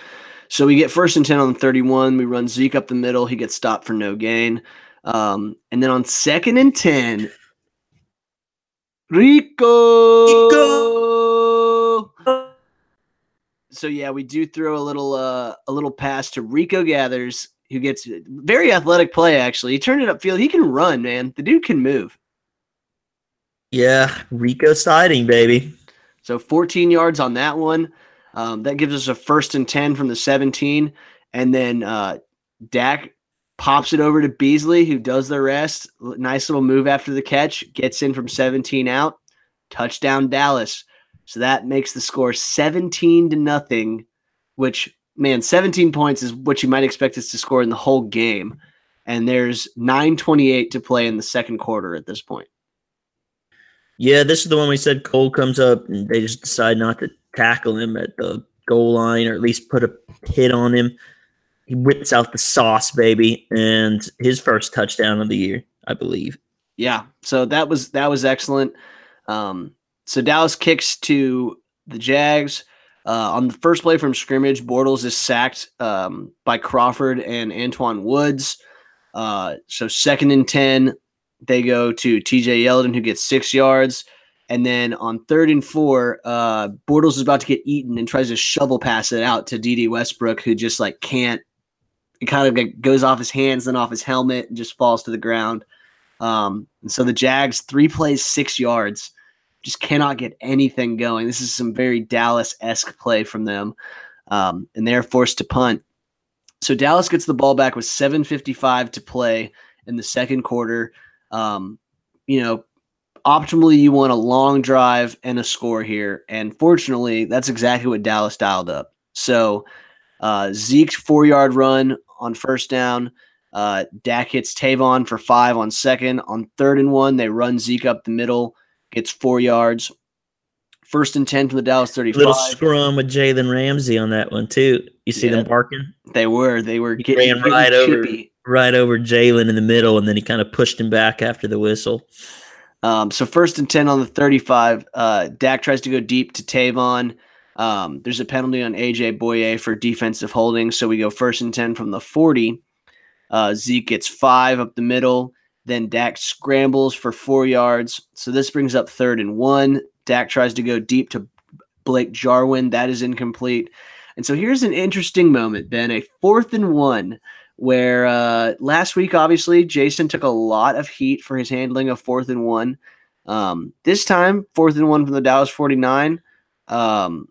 So we get first and 10 on the 31. We run Zeke up the middle. He gets stopped for no gain. Um, and then on second and 10, Rico. So yeah, we do throw a little uh, a little pass to Rico Gathers, who gets very athletic play actually. He turned it upfield. He can run, man. The dude can move. yeah, Rico siding, baby. So 14 yards on that one. Um, that gives us a first and 10 from the 17. And then uh, Dak pops it over to Beasley, who does the rest. Nice little move after the catch, gets in from 17 out, touchdown Dallas. So that makes the score 17 to nothing, which man, 17 points is what you might expect us to score in the whole game. And there's 928 to play in the second quarter at this point. Yeah, this is the one we said Cole comes up and they just decide not to tackle him at the goal line or at least put a hit on him. He whips out the sauce, baby, and his first touchdown of the year, I believe. Yeah, so that was that was excellent. Um, so Dallas kicks to the Jags. Uh, on the first play from scrimmage, Bortles is sacked um, by Crawford and Antwaun Woods. Uh, so second and ten, they go to T.J. Yeldon, who gets six yards. And then on third and four, uh, Bortles is about to get eaten and tries to shovel pass it out to Dede Westbrook, who just like can't. It kind of goes off his hands, then off his helmet, and just falls to the ground. Um, and so the Jags, three plays, six yards, just cannot get anything going. This is some very Dallas esque play from them. Um, and they're forced to punt. So Dallas gets the ball back with 7.55 to play in the second quarter. Um, you know, optimally, you want a long drive and a score here. And fortunately, that's exactly what Dallas dialed up. So uh, Zeke's four yard run on first down. Uh, Dak hits Tavon for five on second. On third and one, they run Zeke up the middle, gets four yards. First and 10 from the Dallas 35. Little scrum with Jalen Ramsey on that one too. You see Yeah. them barking They were. They were getting, ran right over. chippy. right over Jalen in the middle, and then he kind of pushed him back after the whistle. Um, so first and 10 on the 35. Uh, Dak tries to go deep to Tavon. Um, there's a penalty on AJ Bouye for defensive holding. So we go first and 10 from the 40. Uh, Zeke gets five up the middle. Then Dak scrambles for four yards. So this brings up third and one. Dak tries to go deep to Blake Jarwin. That is incomplete. And so here's an interesting moment, Ben. A fourth and one where uh, last week, obviously, Jason took a lot of heat for his handling of fourth and one. Um, this time, fourth and one from the Dallas 49. Um,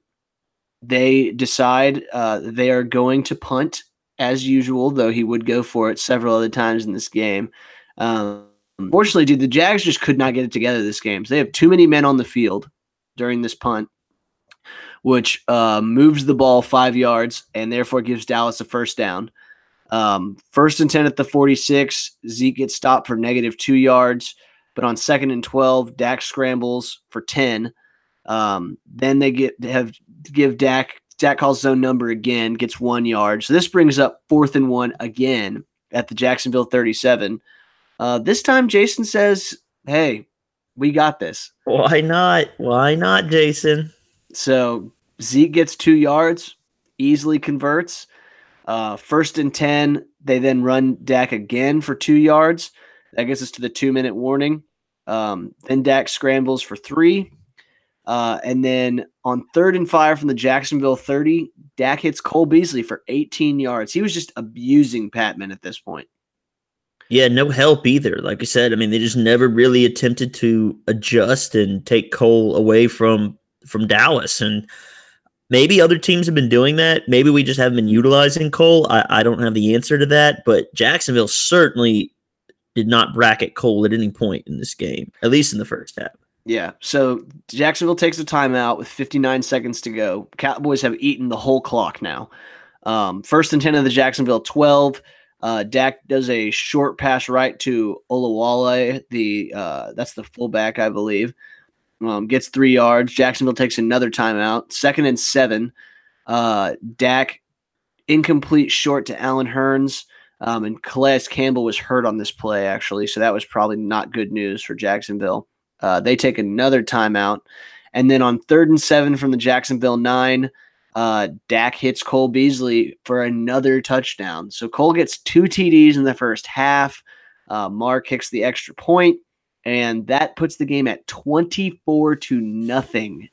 they decide uh, they are going to punt as usual, though he would go for it several other times in this game. Um, unfortunately, dude, the Jags just could not get it together this game. So they have too many men on the field during this punt, which uh, moves the ball five yards and therefore gives Dallas a first down. Um, first and 10 at the 46, Zeke gets stopped for negative two yards. But on second and 12, Dak scrambles for 10. Um, then they get have give Dak Dak calls zone number again, gets one yard. So this brings up fourth and one again at the Jacksonville 37. Uh, this time, Jason says, Hey, we got this. Why not? Why not, Jason? So Zeke gets two yards, easily converts. Uh, first and 10, they then run Dak again for two yards. That gets us to the two minute warning. Um, then Dak scrambles for three. Uh, and then on third and five from the Jacksonville 30, Dak hits Cole Beasley for 18 yards. He was just abusing Patmon at this point. Yeah, no help either. Like I said, I mean, they just never really attempted to adjust and take Cole away from from Dallas. And maybe other teams have been doing that. Maybe we just haven't been utilizing Cole. I, I don't have the answer to that, but Jacksonville certainly did not bracket Cole at any point in this game, at least in the first half. Yeah. So Jacksonville takes a timeout with 59 seconds to go. Cowboys have eaten the whole clock now. Um, first and 10 of the Jacksonville 12. Uh, Dak does a short pass right to Olawale, the uh, that's the fullback, I believe. Um, gets three yards. Jacksonville takes another timeout. Second and seven. Uh, Dak incomplete short to Allen Hurns. Um, and Calais Campbell was hurt on this play, actually. So that was probably not good news for Jacksonville. Uh, they take another timeout. And then on third and seven from the Jacksonville nine, uh, Dak hits Cole Beasley for another touchdown. So Cole gets two TDs in the first half. Uh, Maher kicks the extra point, and that puts the game at 24 to nothing.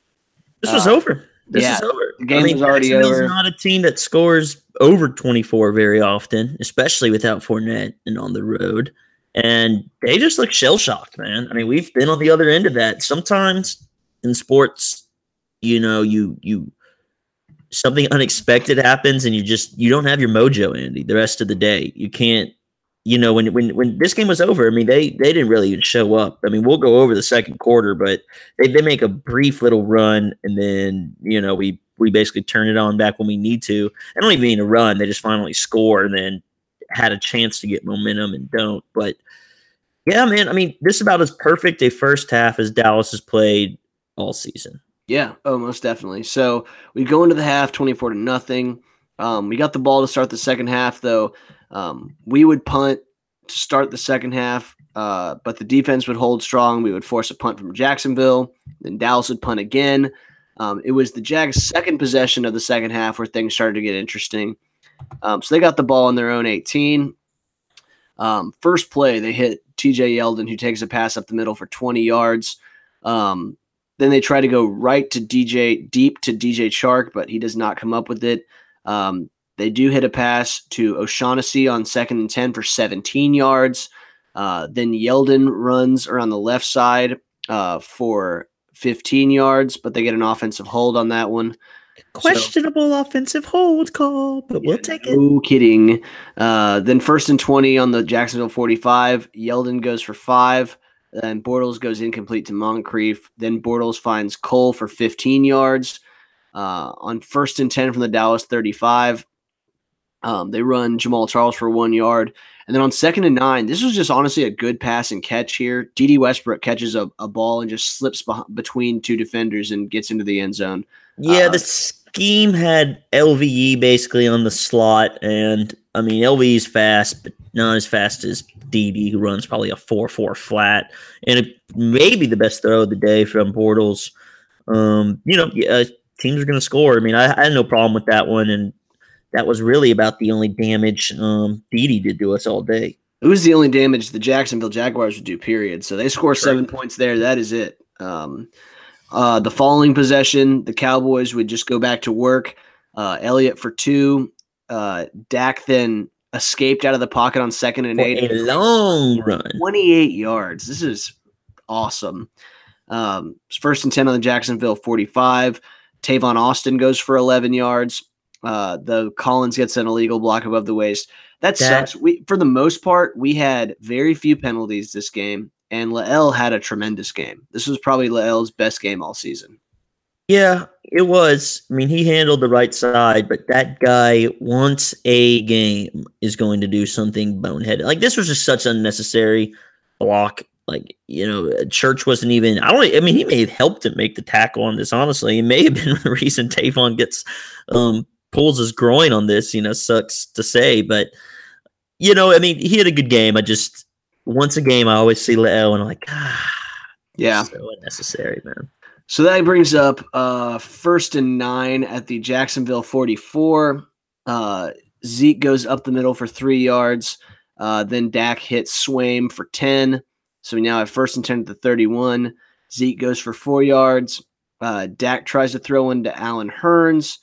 This was Uh, over. This yeah, is over. the game was already Jacksonville's over. not a team that scores over 24 very often, especially without Fournette and on the road. And they just look shell shocked, man. I mean, we've been on the other end of that. Sometimes in sports, you know, you you something unexpected happens and you just you don't have your mojo, Andy, the rest of the day. You can't you know, when when when this game was over, I mean, they they didn't really even show up. I mean, we'll go over the second quarter, but they, they make a brief little run, and then you know we we basically turn it on back when we need to. I don't even mean a run; they just finally score, and then had a chance to get momentum and don't. But yeah, man, I mean, this is about as perfect a first half as Dallas has played all season. Yeah, oh, most definitely. So we go into the half, twenty-four to nothing. Um, we got the ball to start the second half, though. Um, we would punt to start the second half, uh, but the defense would hold strong. We would force a punt from Jacksonville. Then Dallas would punt again. Um, it was the Jags' second possession of the second half where things started to get interesting. Um, so they got the ball on their own 18. Um, first play, they hit TJ Yeldon, who takes a pass up the middle for 20 yards. Um, then they try to go right to DJ, deep to DJ Chark, but he does not come up with it. Um, they do hit a pass to O'Shaughnessy on second and 10 for 17 yards. Uh, then Yeldon runs around the left side uh, for 15 yards, but they get an offensive hold on that one. Questionable offensive hold call, but we'll take it. No kidding. Uh, then first and 20 on the Jacksonville 45. Yeldon goes for five. Then Bortles goes incomplete to Moncrief. Then Bortles finds Cole for 15 yards. Uh, on first and 10 from the Dallas 35, um, they run Jamal Charles for one yard. And then on second and nine, this was just honestly a good pass and catch here. Dede Westbrook catches a, a ball and just slips beh- between two defenders and gets into the end zone. Yeah, Uh, the scheme had LVE basically on the slot, and I mean LVE is fast, but not as fast as Dede, who runs probably a four-four flat, and it may be the best throw of the day from Bortles. Um, you know, uh, teams are going to score. I mean, I, I had no problem with that one, and that was really about the only damage um, Dede did to us all day. It was the only damage the Jacksonville Jaguars would do, period. So they score seven points there. That is it. Um, uh, the following possession, the Cowboys would just go back to work. Uh, Elliott for two. Uh, Dak then escaped out of the pocket on second and For eight. a long run. 28 yards. This is awesome. Um, first and 10 on the Jacksonville 45. Tavon Austin goes for 11 yards. Uh, the Collins gets an illegal block above the waist. That, That- sucks. We, for the most part, we had very few penalties this game, and La'el had a tremendous game. This was probably La'el's best game all season. Yeah, it was. I mean, he handled the right side, but that guy, once a game, is going to do something boneheaded. Like this was just such unnecessary block. Like you know, Church wasn't even. I don't. I mean, he may have helped him make the tackle on this. Honestly, it may have been the reason Tavon gets um pulls his groin on this. You know, sucks to say, but you know, I mean, he had a good game. I just once a game, I always see Leo and I'm like, ah, Yeah. so unnecessary, man. So that brings up uh, first and nine at the Jacksonville 44. Uh, Zeke goes up the middle for three yards. Uh, then Dak hits Swaim for 10. So we now have first and 10 at the 31. Zeke goes for four yards. Uh, Dak tries to throw into Allen Hurns.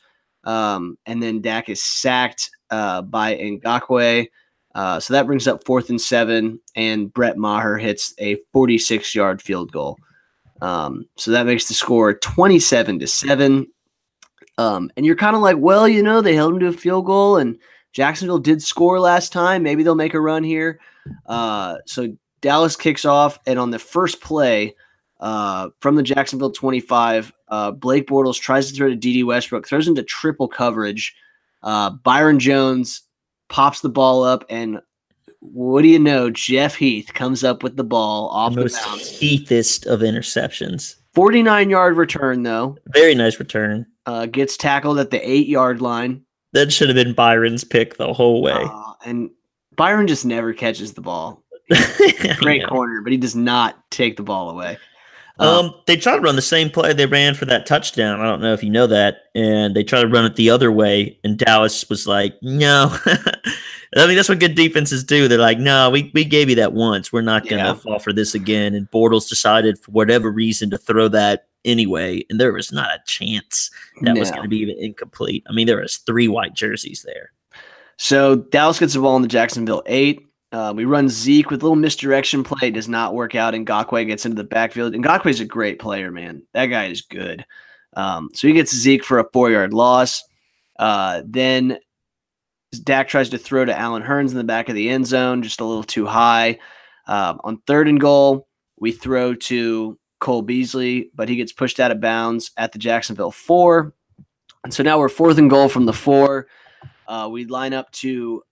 Um, and then Dak is sacked uh, by Ngakoue. Uh, so that brings up fourth and seven. And Brett Maher hits a 46 yard field goal. Um, so that makes the score 27 to 7. Um, and you're kind of like, well, you know, they held him to a field goal and Jacksonville did score last time. Maybe they'll make a run here. Uh, so Dallas kicks off, and on the first play uh, from the Jacksonville 25, uh, Blake Bortles tries to throw to Dede Westbrook, throws into triple coverage. Uh, Byron Jones pops the ball up, and what do you know? Jeff Heath comes up with the ball off the the most bounce. heathest of interceptions. 49 yard return, though. Very nice return. Uh, gets tackled at the eight yard line. That should have been Byron's pick the whole way. Uh, and Byron just never catches the ball. Great Yeah. corner, but he does not take the ball away. Um, Um, they tried to run the same play they ran for that touchdown. I don't know if you know that, and they tried to run it the other way, and Dallas was like, "No." I mean, that's what good defenses do. They're like, "No, we we gave you that once. We're not gonna Yeah. fall for this again." And Bortles decided for whatever reason to throw that anyway, and there was not a chance that was going to be even incomplete. I mean, there was three white jerseys there. So Dallas gets the ball in the Jacksonville eight. Uh, we run Zeke with a little misdirection play. Does not work out. And Ngakoue gets into the backfield. And is a great player, man. That guy is good. Um, so he gets Zeke for a four yard loss. Uh, then Dak tries to throw to Allen Hurns in the back of the end zone, just a little too high. Um, on third and goal, we throw to Cole Beasley, but he gets pushed out of bounds at the Jacksonville four. And so now we're fourth and goal from the four. Uh, we line up to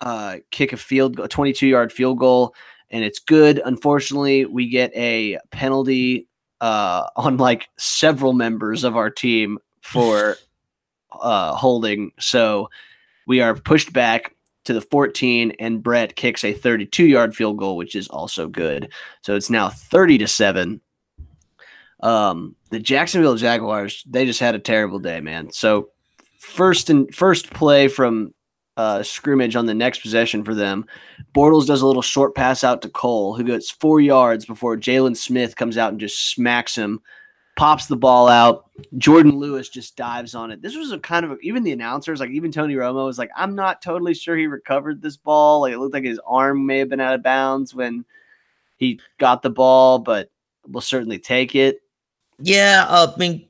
uh, kick a field, a 22 yard field goal, and it's good. Unfortunately, we get a penalty uh, on like several members of our team for uh, holding. So we are pushed back to the 14, and Brett kicks a 32 yard field goal, which is also good. So it's now 30 to 7. Um, the Jacksonville Jaguars, they just had a terrible day, man. So first and first play from uh, scrimmage on the next possession for them. Bortles does a little short pass out to Cole, who gets four yards before Jaylon Smith comes out and just smacks him, pops the ball out. Jourdan Lewis just dives on it. This was a kind of even the announcers, like even Tony Romo, was like, "I'm not totally sure he recovered this ball. Like it looked like his arm may have been out of bounds when he got the ball, but we'll certainly take it." Yeah, I mean,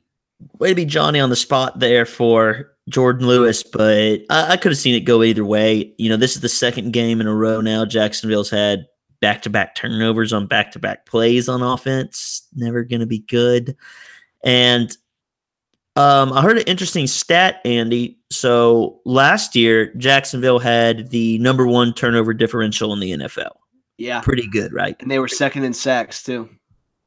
way to be Johnny on the spot there for Jourdan Lewis, but I, I could have seen it go either way. You know, this is the second game in a row now. Jacksonville's had back to back turnovers on back to back plays on offense. Never going to be good. And um, I heard an interesting stat, Andy. So last year, Jacksonville had the number one turnover differential in the NFL. Yeah, Pretty good, right? and they were second in sacks too.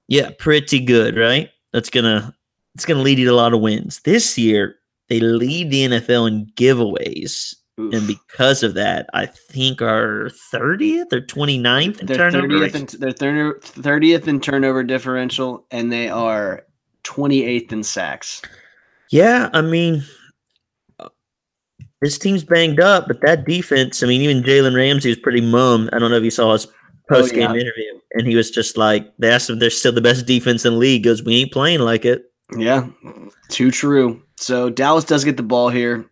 Yeah, pretty good, right? That's gonna it's gonna lead you to a lot of wins. This year, they lead the NFL in giveaways. Oof. And because of that, I think our 30th or 29th in They're turnover. thirtieth in they're thirtieth in turnover differential, and they are twenty eighth in sacks. Yeah, I mean, this team's banged up, but that defense, I mean, even Jalen Ramsey was pretty mum. I don't know if you saw his post game Oh, yeah. interview, and he was just like, they asked him if they're still the best defense in the league. He Goes, we ain't playing like it. Yeah, too true. So Dallas does get the ball here.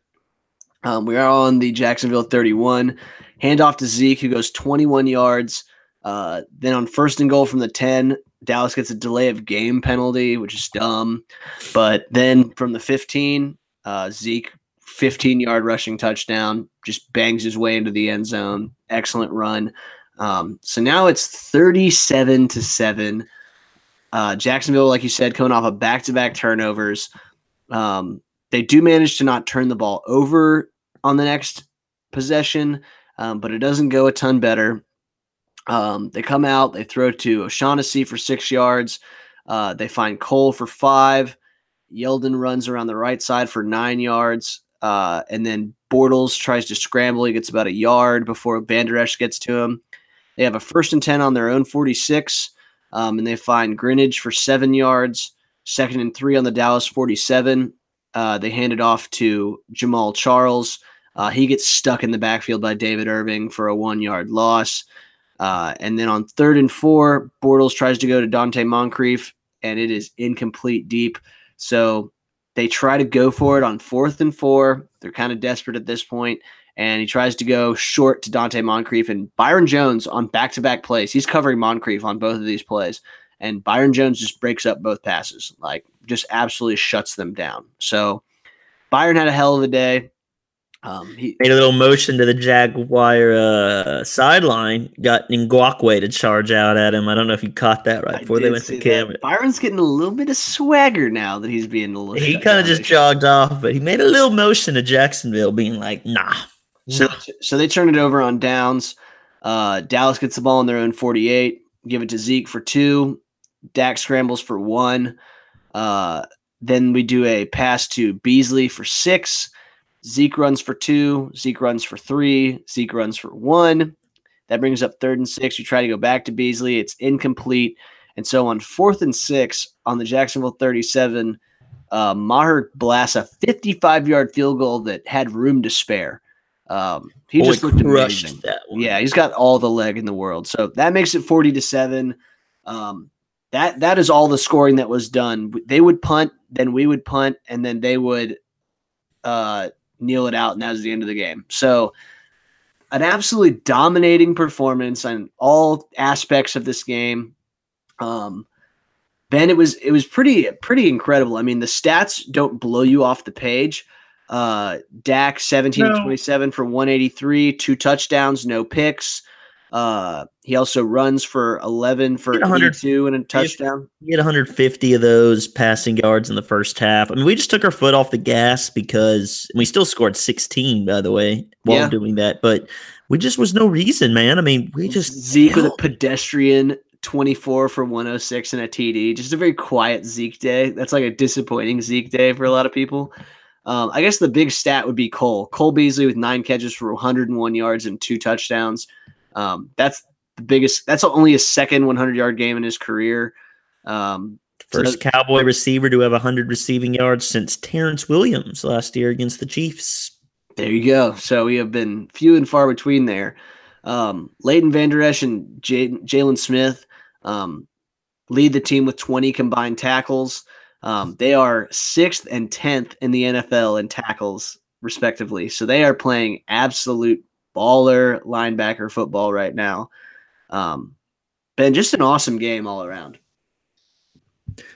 Um, we are on the Jacksonville 31. Handoff to Zeke, who goes 21 yards. Uh, then on first and goal from the 10, Dallas gets a delay of game penalty, which is dumb. But then from the 15, uh, Zeke, 15 yard rushing touchdown, just bangs his way into the end zone. Excellent run. Um, so now it's 37 to 7. Uh, Jacksonville, like you said, coming off of back to back turnovers. Um, they do manage to not turn the ball over on the next possession, um, but it doesn't go a ton better. Um, they come out, they throw to O'Shaughnessy for six yards. Uh, they find Cole for five. Yeldon runs around the right side for nine yards. Uh, and then Bortles tries to scramble. He gets about a yard before Van gets to him. They have a first and 10 on their own 46, um, and they find Greenwich for seven yards. Second and three on the Dallas 47. Uh, they hand it off to Jamal Charles. Uh, he gets stuck in the backfield by David Irving for a one yard loss. Uh, and then on third and four, Bortles tries to go to Donte Moncrief, and it is incomplete deep. So they try to go for it on fourth and four. They're kind of desperate at this point, and he tries to go short to Donte Moncrief and Byron Jones on back to back plays. He's covering Moncrief on both of these plays, and Byron Jones just breaks up both passes, like just absolutely shuts them down. So Byron had a hell of a day. Um, he, Made a little motion to the Jaguar uh, sideline, got Ngakoue to charge out at him. I don't know if you caught that right I before they went to see that. camera. Byron's getting a little bit of swagger now that he's being a little. He kind of just jogged off, but he made a little motion to Jacksonville, being like, nah. So, so they turn it over on downs. Uh, Dallas gets the ball on their own 48, give it to Zeke for two. Dak scrambles for one. Uh, then we do a pass to Beasley for six. Zeke runs for two. Zeke runs for three. Zeke runs for one. That brings up third and six. We try to go back to Beasley. It's incomplete. And so on fourth and six on the Jacksonville 37, uh, Maher blasts a 55 yard field goal that had room to spare. Um, he Boy just looked crushed amazing. that one. Yeah, he's got all the leg in the world. So that makes it 40 to 7. Um, that that is all the scoring that was done. They would punt, then we would punt, and then they would uh, kneel it out, and that was the end of the game. So an absolutely dominating performance on all aspects of this game. Um, Ben, it was it was pretty pretty incredible. I mean, the stats don't blow you off the page, Uh, Dak 17 No. 27 for 183, two touchdowns, no picks. Uh, he also runs for 11 for had 100 82 and a touchdown. He had 150 of those passing yards in the first half. I mean, we just took our foot off the gas because we still scored 16, by the way, while Yeah. doing that. But we just was no reason, man. I mean, we just Zeke with a pedestrian 24 for 106 and a TD. Just a very quiet Zeke day. That's like a disappointing Zeke day for a lot of people. Um, I guess the big stat would be Cole. Cole Beasley with nine catches for 101 yards and two touchdowns. Um, that's the biggest. That's only his second 100 yard game in his career. Um, so first Cowboy receiver to have 100 receiving yards since Terrance Williams last year against the Chiefs. There you go. So we have been few and far between there. Um, Leighton Vander Esch and Jaylon Smith um, lead the team with 20 combined tackles. Um, they are sixth and 10th in the NFL in tackles, respectively. So they are playing absolute baller linebacker football right now. Um, Ben, just an awesome game all around.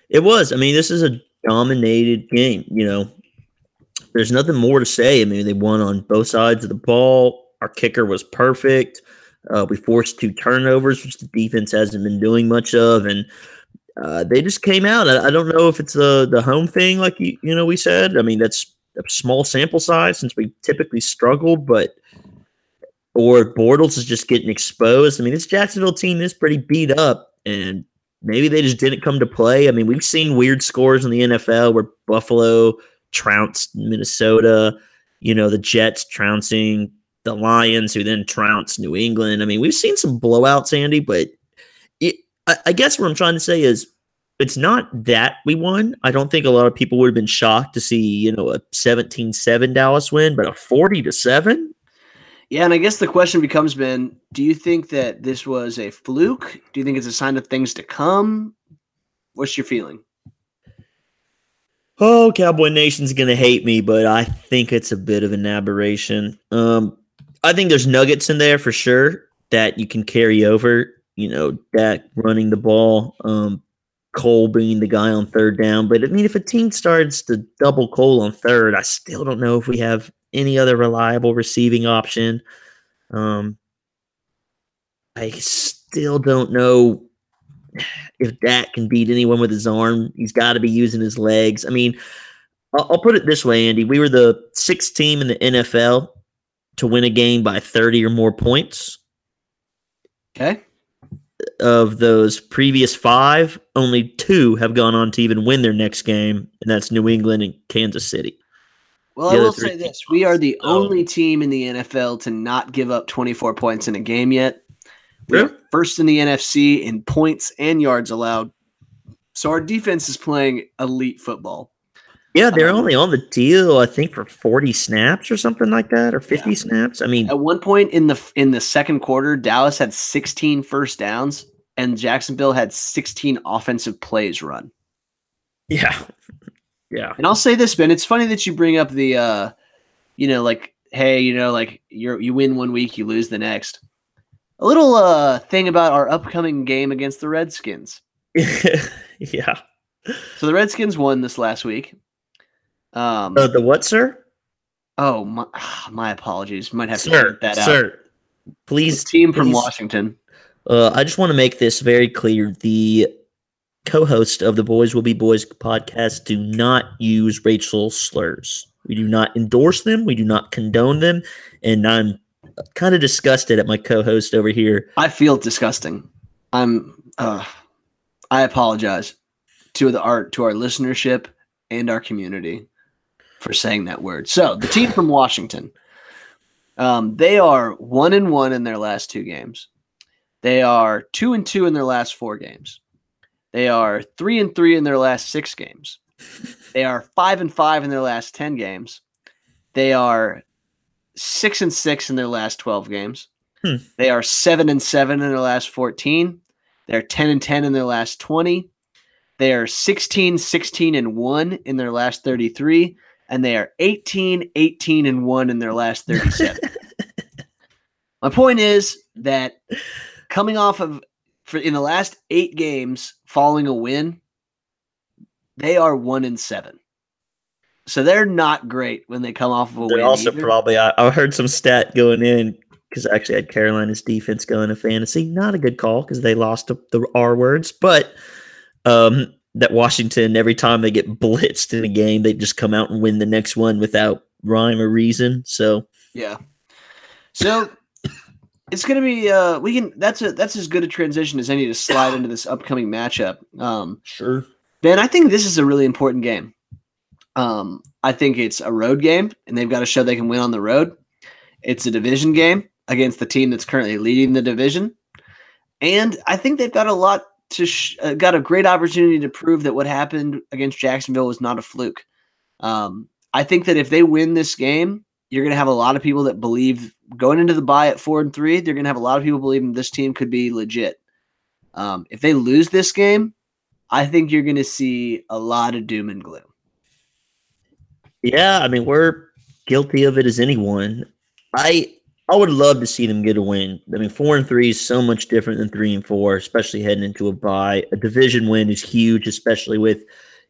It was. I mean, this is a dominated game. You know, there's nothing more to say. I mean, they won on both sides of the ball. Our kicker was perfect. Uh, we forced two turnovers, which the defense hasn't been doing much of, and uh, they just came out. I, I don't know if it's the the home thing, like you you know we said. I mean, that's a small sample size since we typically struggled, but or Bortles is just getting exposed. I mean, this Jacksonville team is pretty beat up, and maybe they just didn't come to play. I mean, we've seen weird scores in the NFL where Buffalo trounced Minnesota, you know, the Jets trouncing the Lions, who then trounced New England. I mean, we've seen some blowouts, Andy, but I, I guess what I'm trying to say is it's not that we won. I don't think a lot of people would have been shocked to see, you know, a 17 7 Dallas win, but a 40 to 7? Yeah, and I guess the question becomes, Ben, do you think that this was a fluke? Do you think it's a sign of things to come? What's your feeling? Oh, Cowboy Nation's gonna hate me, but I think it's a bit of an aberration. Um, I think there's nuggets in there for sure that you can carry over. You know, Dak running the ball, um, Cole being the guy on third down. But I mean, if a team starts to double Cole on third, I still don't know if we have any other reliable receiving option. Um, I still don't know if Dak can beat anyone with his arm. He's got to be using his legs. I mean, I'll, I'll put it this way, Andy. We were the sixth team in the NFL to win a game by 30 or more points. Okay. Of those previous five, only two have gone on to even win their next game, and that's New England and Kansas City. Well, The I will say this: we are the lost. only team in the NFL to not give up 24 points in a game yet. We are Really? first in the NFC in points and yards allowed. So our defense is playing elite football. Yeah, they're Um, only on the deal, I think, for 40 snaps or something like that, or 50 Yeah. snaps. I mean, At one point in the in the second quarter, Dallas had 16 first downs, and Jacksonville had 16 offensive plays run. yeah. Yeah. And I'll say this, Ben. It's funny that you bring up the, uh, you know, like, hey, you know, like you're you win one week, you lose the next. A little uh thing about our upcoming game against the Redskins. yeah. So the Redskins won this last week. Um. Uh, the what, sir? oh my, my apologies. Might have to Sir, edit that out. sir, The please. team from. Washington. Uh, I just want to make this very clear. The co-host of the Boys Will Be Boys podcast do not use racial slurs. We do not endorse them. We do not condone them. And I'm kind of disgusted at my co-host over here. I feel disgusting. I'm. Uh, I apologize to the art to our listenership and our community for saying that word. So the team from Washington, um, they are one and one in their last two games. They are two and two in their last four games. They are three and three in their last six games. They are five and five in their last ten games. They are six and six in their last twelve games. Hmm. They are seven and seven in their last fourteen. They're ten and ten in their last twenty. They are 16, 16 and 1 in their last 33 and they are 18, 18 and 1 in their last 37. My point is that coming off of for in the last 8 games following a win, they are 1 in 7. so they're not great when they come off of a They're win. also either. probably. I, I heard some stat going in because I actually had Carolina's defense going to fantasy. Not a good call because they lost the, the R words, but um, that Washington every time they get blitzed in a game, they just come out and win the next one without rhyme or reason. So Yeah. So it's gonna be uh we can that's a that's as good a transition as any to slide into this upcoming matchup. Um sure. Ben, I think this is a really important game. Um, I think it's a road game, and they've got to show they can win on the road. It's a division game against the team that's currently leading the division, and I think they've got a lot to sh- uh, got a great opportunity to prove that what happened against Jacksonville was not a fluke. Um, I think that if they win this game, you're going to have a lot of people that believe going into the bye at four and three. They're going to have a lot of people believing this team could be legit. Um, if they lose this game, I think you're going to see a lot of doom and gloom. Yeah, I mean we're guilty of it as anyone. I I would love to see them get a win. I mean, four and three is so much different than three and four, especially heading into a bye. A division win is huge, especially with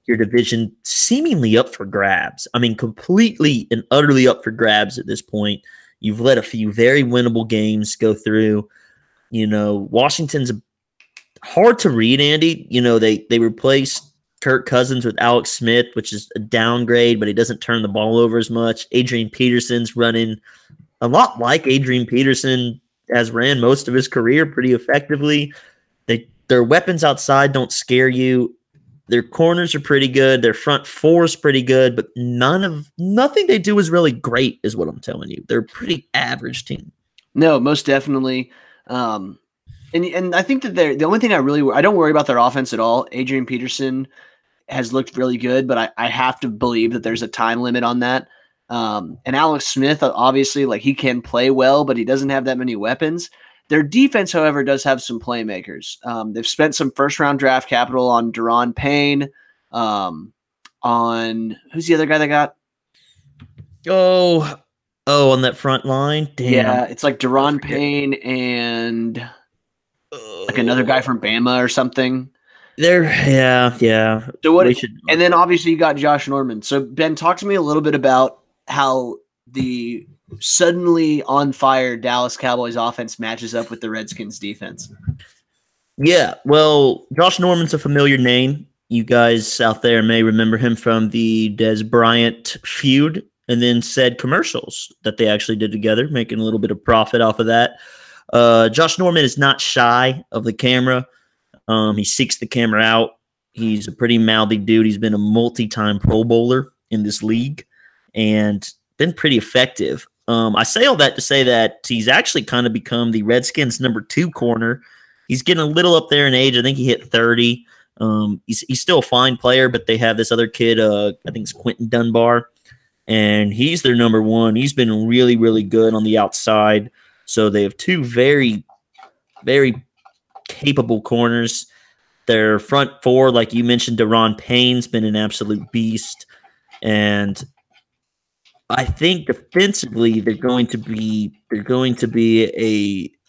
your division seemingly up for grabs. I mean, completely and utterly up for grabs at this point. You've let a few very winnable games go through. You know, Washington's hard to read, Andy. You know, they they replaced Kirk Cousins with Alex Smith, which is a downgrade, but he doesn't turn the ball over as much. Adrian Peterson's running a lot like Adrian Peterson has ran most of his career pretty effectively. They their weapons outside don't scare you. Their corners are pretty good. Their front four is pretty good, but none of nothing they do is really great, is what I'm telling you. They're a pretty average team. No, most definitely. Um, and and I think that they're the only thing I really I don't worry about their offense at all. Adrian Peterson has looked really good, but I, I have to believe that there's a time limit on that. Um, and Alex Smith, obviously, like he can play well, but he doesn't have that many weapons. Their defense, however, does have some playmakers. Um, they've spent some first round draft capital on Da'Ron Payne. Um, on who's the other guy they got? Oh, oh, on that front line, damn. Yeah, it's like Da'Ron. Payne and like another guy from Bama or something. There, yeah, yeah. So what? We should, And then obviously you got Josh Norman. So Ben, talk to me a little bit about how the suddenly on fire Dallas Cowboys offense matches up with the Redskins defense. yeah. Well, Josh Norman's a familiar name. You guys out there may remember him from the Dez Bryant feud, and then said commercials that they actually did together, making a little bit of profit off of that. Uh, Josh Norman is not shy of the camera. Um, he seeks the camera out. He's a pretty mouthy dude. He's been a multi-time Pro Bowler in this league and been pretty effective. Um, I say all that to say that he's actually kind of become the Redskins' number two corner. He's getting a little up there in age. I think he hit 30. Um, he's, he's still a fine player, but they have this other kid, uh, I think it's Quinton Dunbar, and he's their number one. He's been really, really good on the outside. So they have two very, very capable corners. Their front four, like you mentioned, Da'Ron Payne's been an absolute beast. And I think defensively they're going to be they're going to be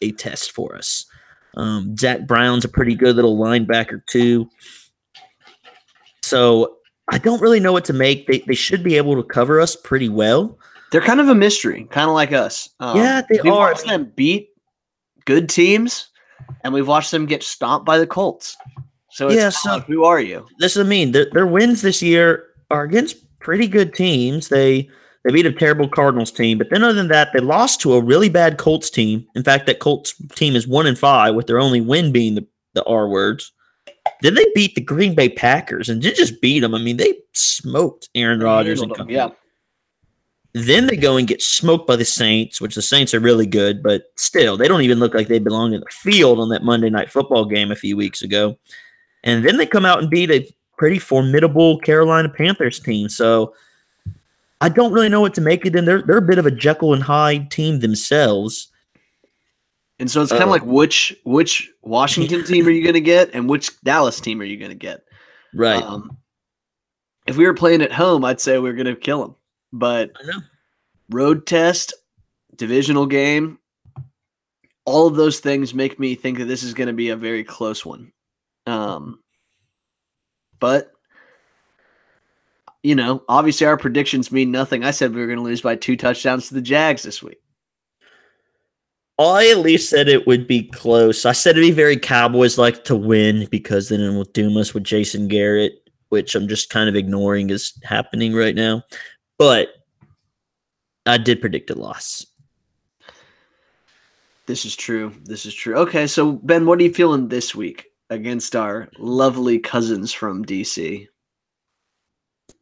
a a test for us. Um, Zach Brown's a pretty good little linebacker too. So I don't really know what to make. They they should be able to cover us pretty well. They're kind of a mystery, kind of like us. Um, Yeah, they we've are. watched them beat good teams, and we've watched them get stomped by the Colts. So it's Yeah, so- who are you? this is what I mean. Their, their wins this year are against pretty good teams. They they beat a terrible Cardinals team, but then other than that, they lost to a really bad Colts team. In fact, that Colts team is one and five, with their only win being the, the R words. Then they beat the Green Bay Packers and didn't just beat them. I mean, they smoked Aaron Rodgers and Handled them, yeah. Then they go and get smoked by the Saints, which the Saints are really good, but still, they don't even look like they belong in the field on that Monday night football game a few weeks ago. And then they come out and beat a pretty formidable Carolina Panthers team. So I don't really know what to make of them. They're they're a bit of a Jekyll and Hyde team themselves. And so it's kind of Uh, like which which Washington team are you going to get, and which Dallas team are you going to get? Right. Um, if we were playing at home, I'd say we are going to kill them. But road test, divisional game, all of those things make me think that this is going to be a very close one. Um, but you know, obviously our predictions mean nothing. I said we were going to lose by two touchdowns to the Jags this week. I at least said it would be close. I said it'd be very Cowboys like to win because then it will doom us with Jason Garrett, which I'm just kind of ignoring is happening right now. But I did predict a loss. This is true. This is true. Okay, so Ben, what are you feeling this week against our lovely cousins from DC?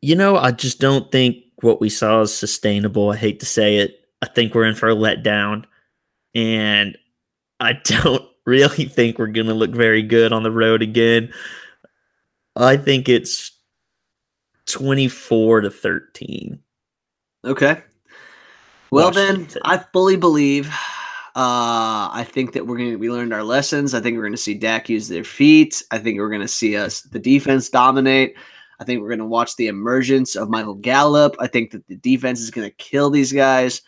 You know, I just don't think what we saw is sustainable. I hate to say it. I think we're in for a letdown. And I don't really think we're going to look very good on the road again. I think it's 24 to 13. Okay. Well then, I fully believe. Uh, I think that we're gonna we learned our lessons. I think we're gonna see Dak use their feet. I think we're gonna see us the defense dominate. I think we're gonna watch the emergence of Michael Gallup. I think that the defense is gonna kill these guys.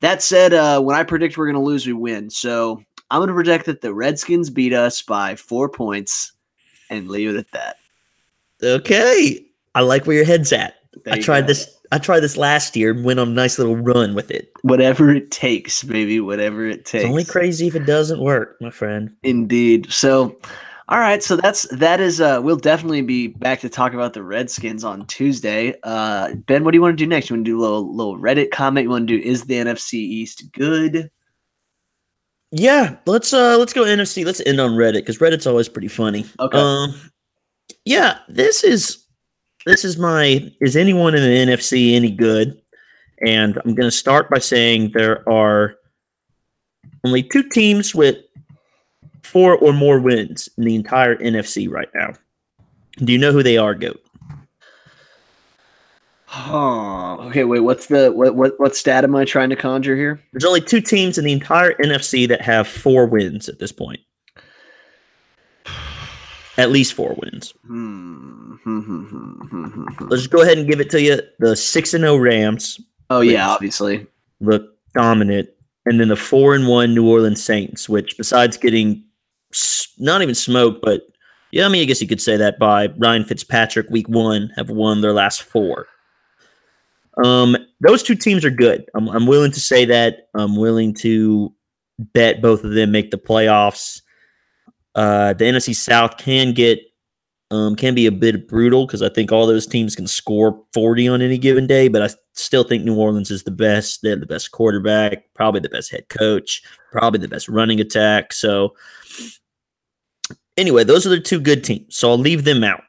That said, uh, when I predict we're gonna lose, we win. So I'm gonna predict that the Redskins beat us by four points and leave it at that. Okay. I like where your head's at. There I tried go. this I tried this last year and went on a nice little run with it. Whatever it takes, baby. Whatever it takes. It's only crazy if it doesn't work, my friend. Indeed. So, all right. So that's that is. Uh, we'll definitely be back to talk about the Redskins on Tuesday. Uh, ben, what do you want to do next? You want to do a little little Reddit comment? You want to do is the NFC East good? Yeah, let's uh let's go NFC. Let's end on Reddit because Reddit's always pretty funny. Okay. Um yeah, this is this is my is anyone in the NFC any good? And I'm gonna start by saying there are only two teams with four or more wins in the entire NFC right now. Do you know who they are, Goat? Oh, okay. Wait, what's the what what what stat am I trying to conjure here? There's only two teams in the entire NFC that have four wins at this point. At least four wins. Hmm. Let's go ahead and give it to you. The six and zero Rams Oh yeah, obviously. look dominant, and then the four and one New Orleans Saints, which besides getting not even smoke, but yeah, I mean, I guess you could say that by Ryan Fitzpatrick, week one, have won their last four. Um, those two teams are good. I'm, I'm willing to say that. I'm willing to bet both of them make the playoffs. Uh, the NFC South can get um, can be a bit brutal because I think all those teams can score 40 on any given day, but I still think New Orleans is the best. They have the best quarterback, probably the best head coach, probably the best running attack. So, anyway, those are the two good teams. So I'll leave them out.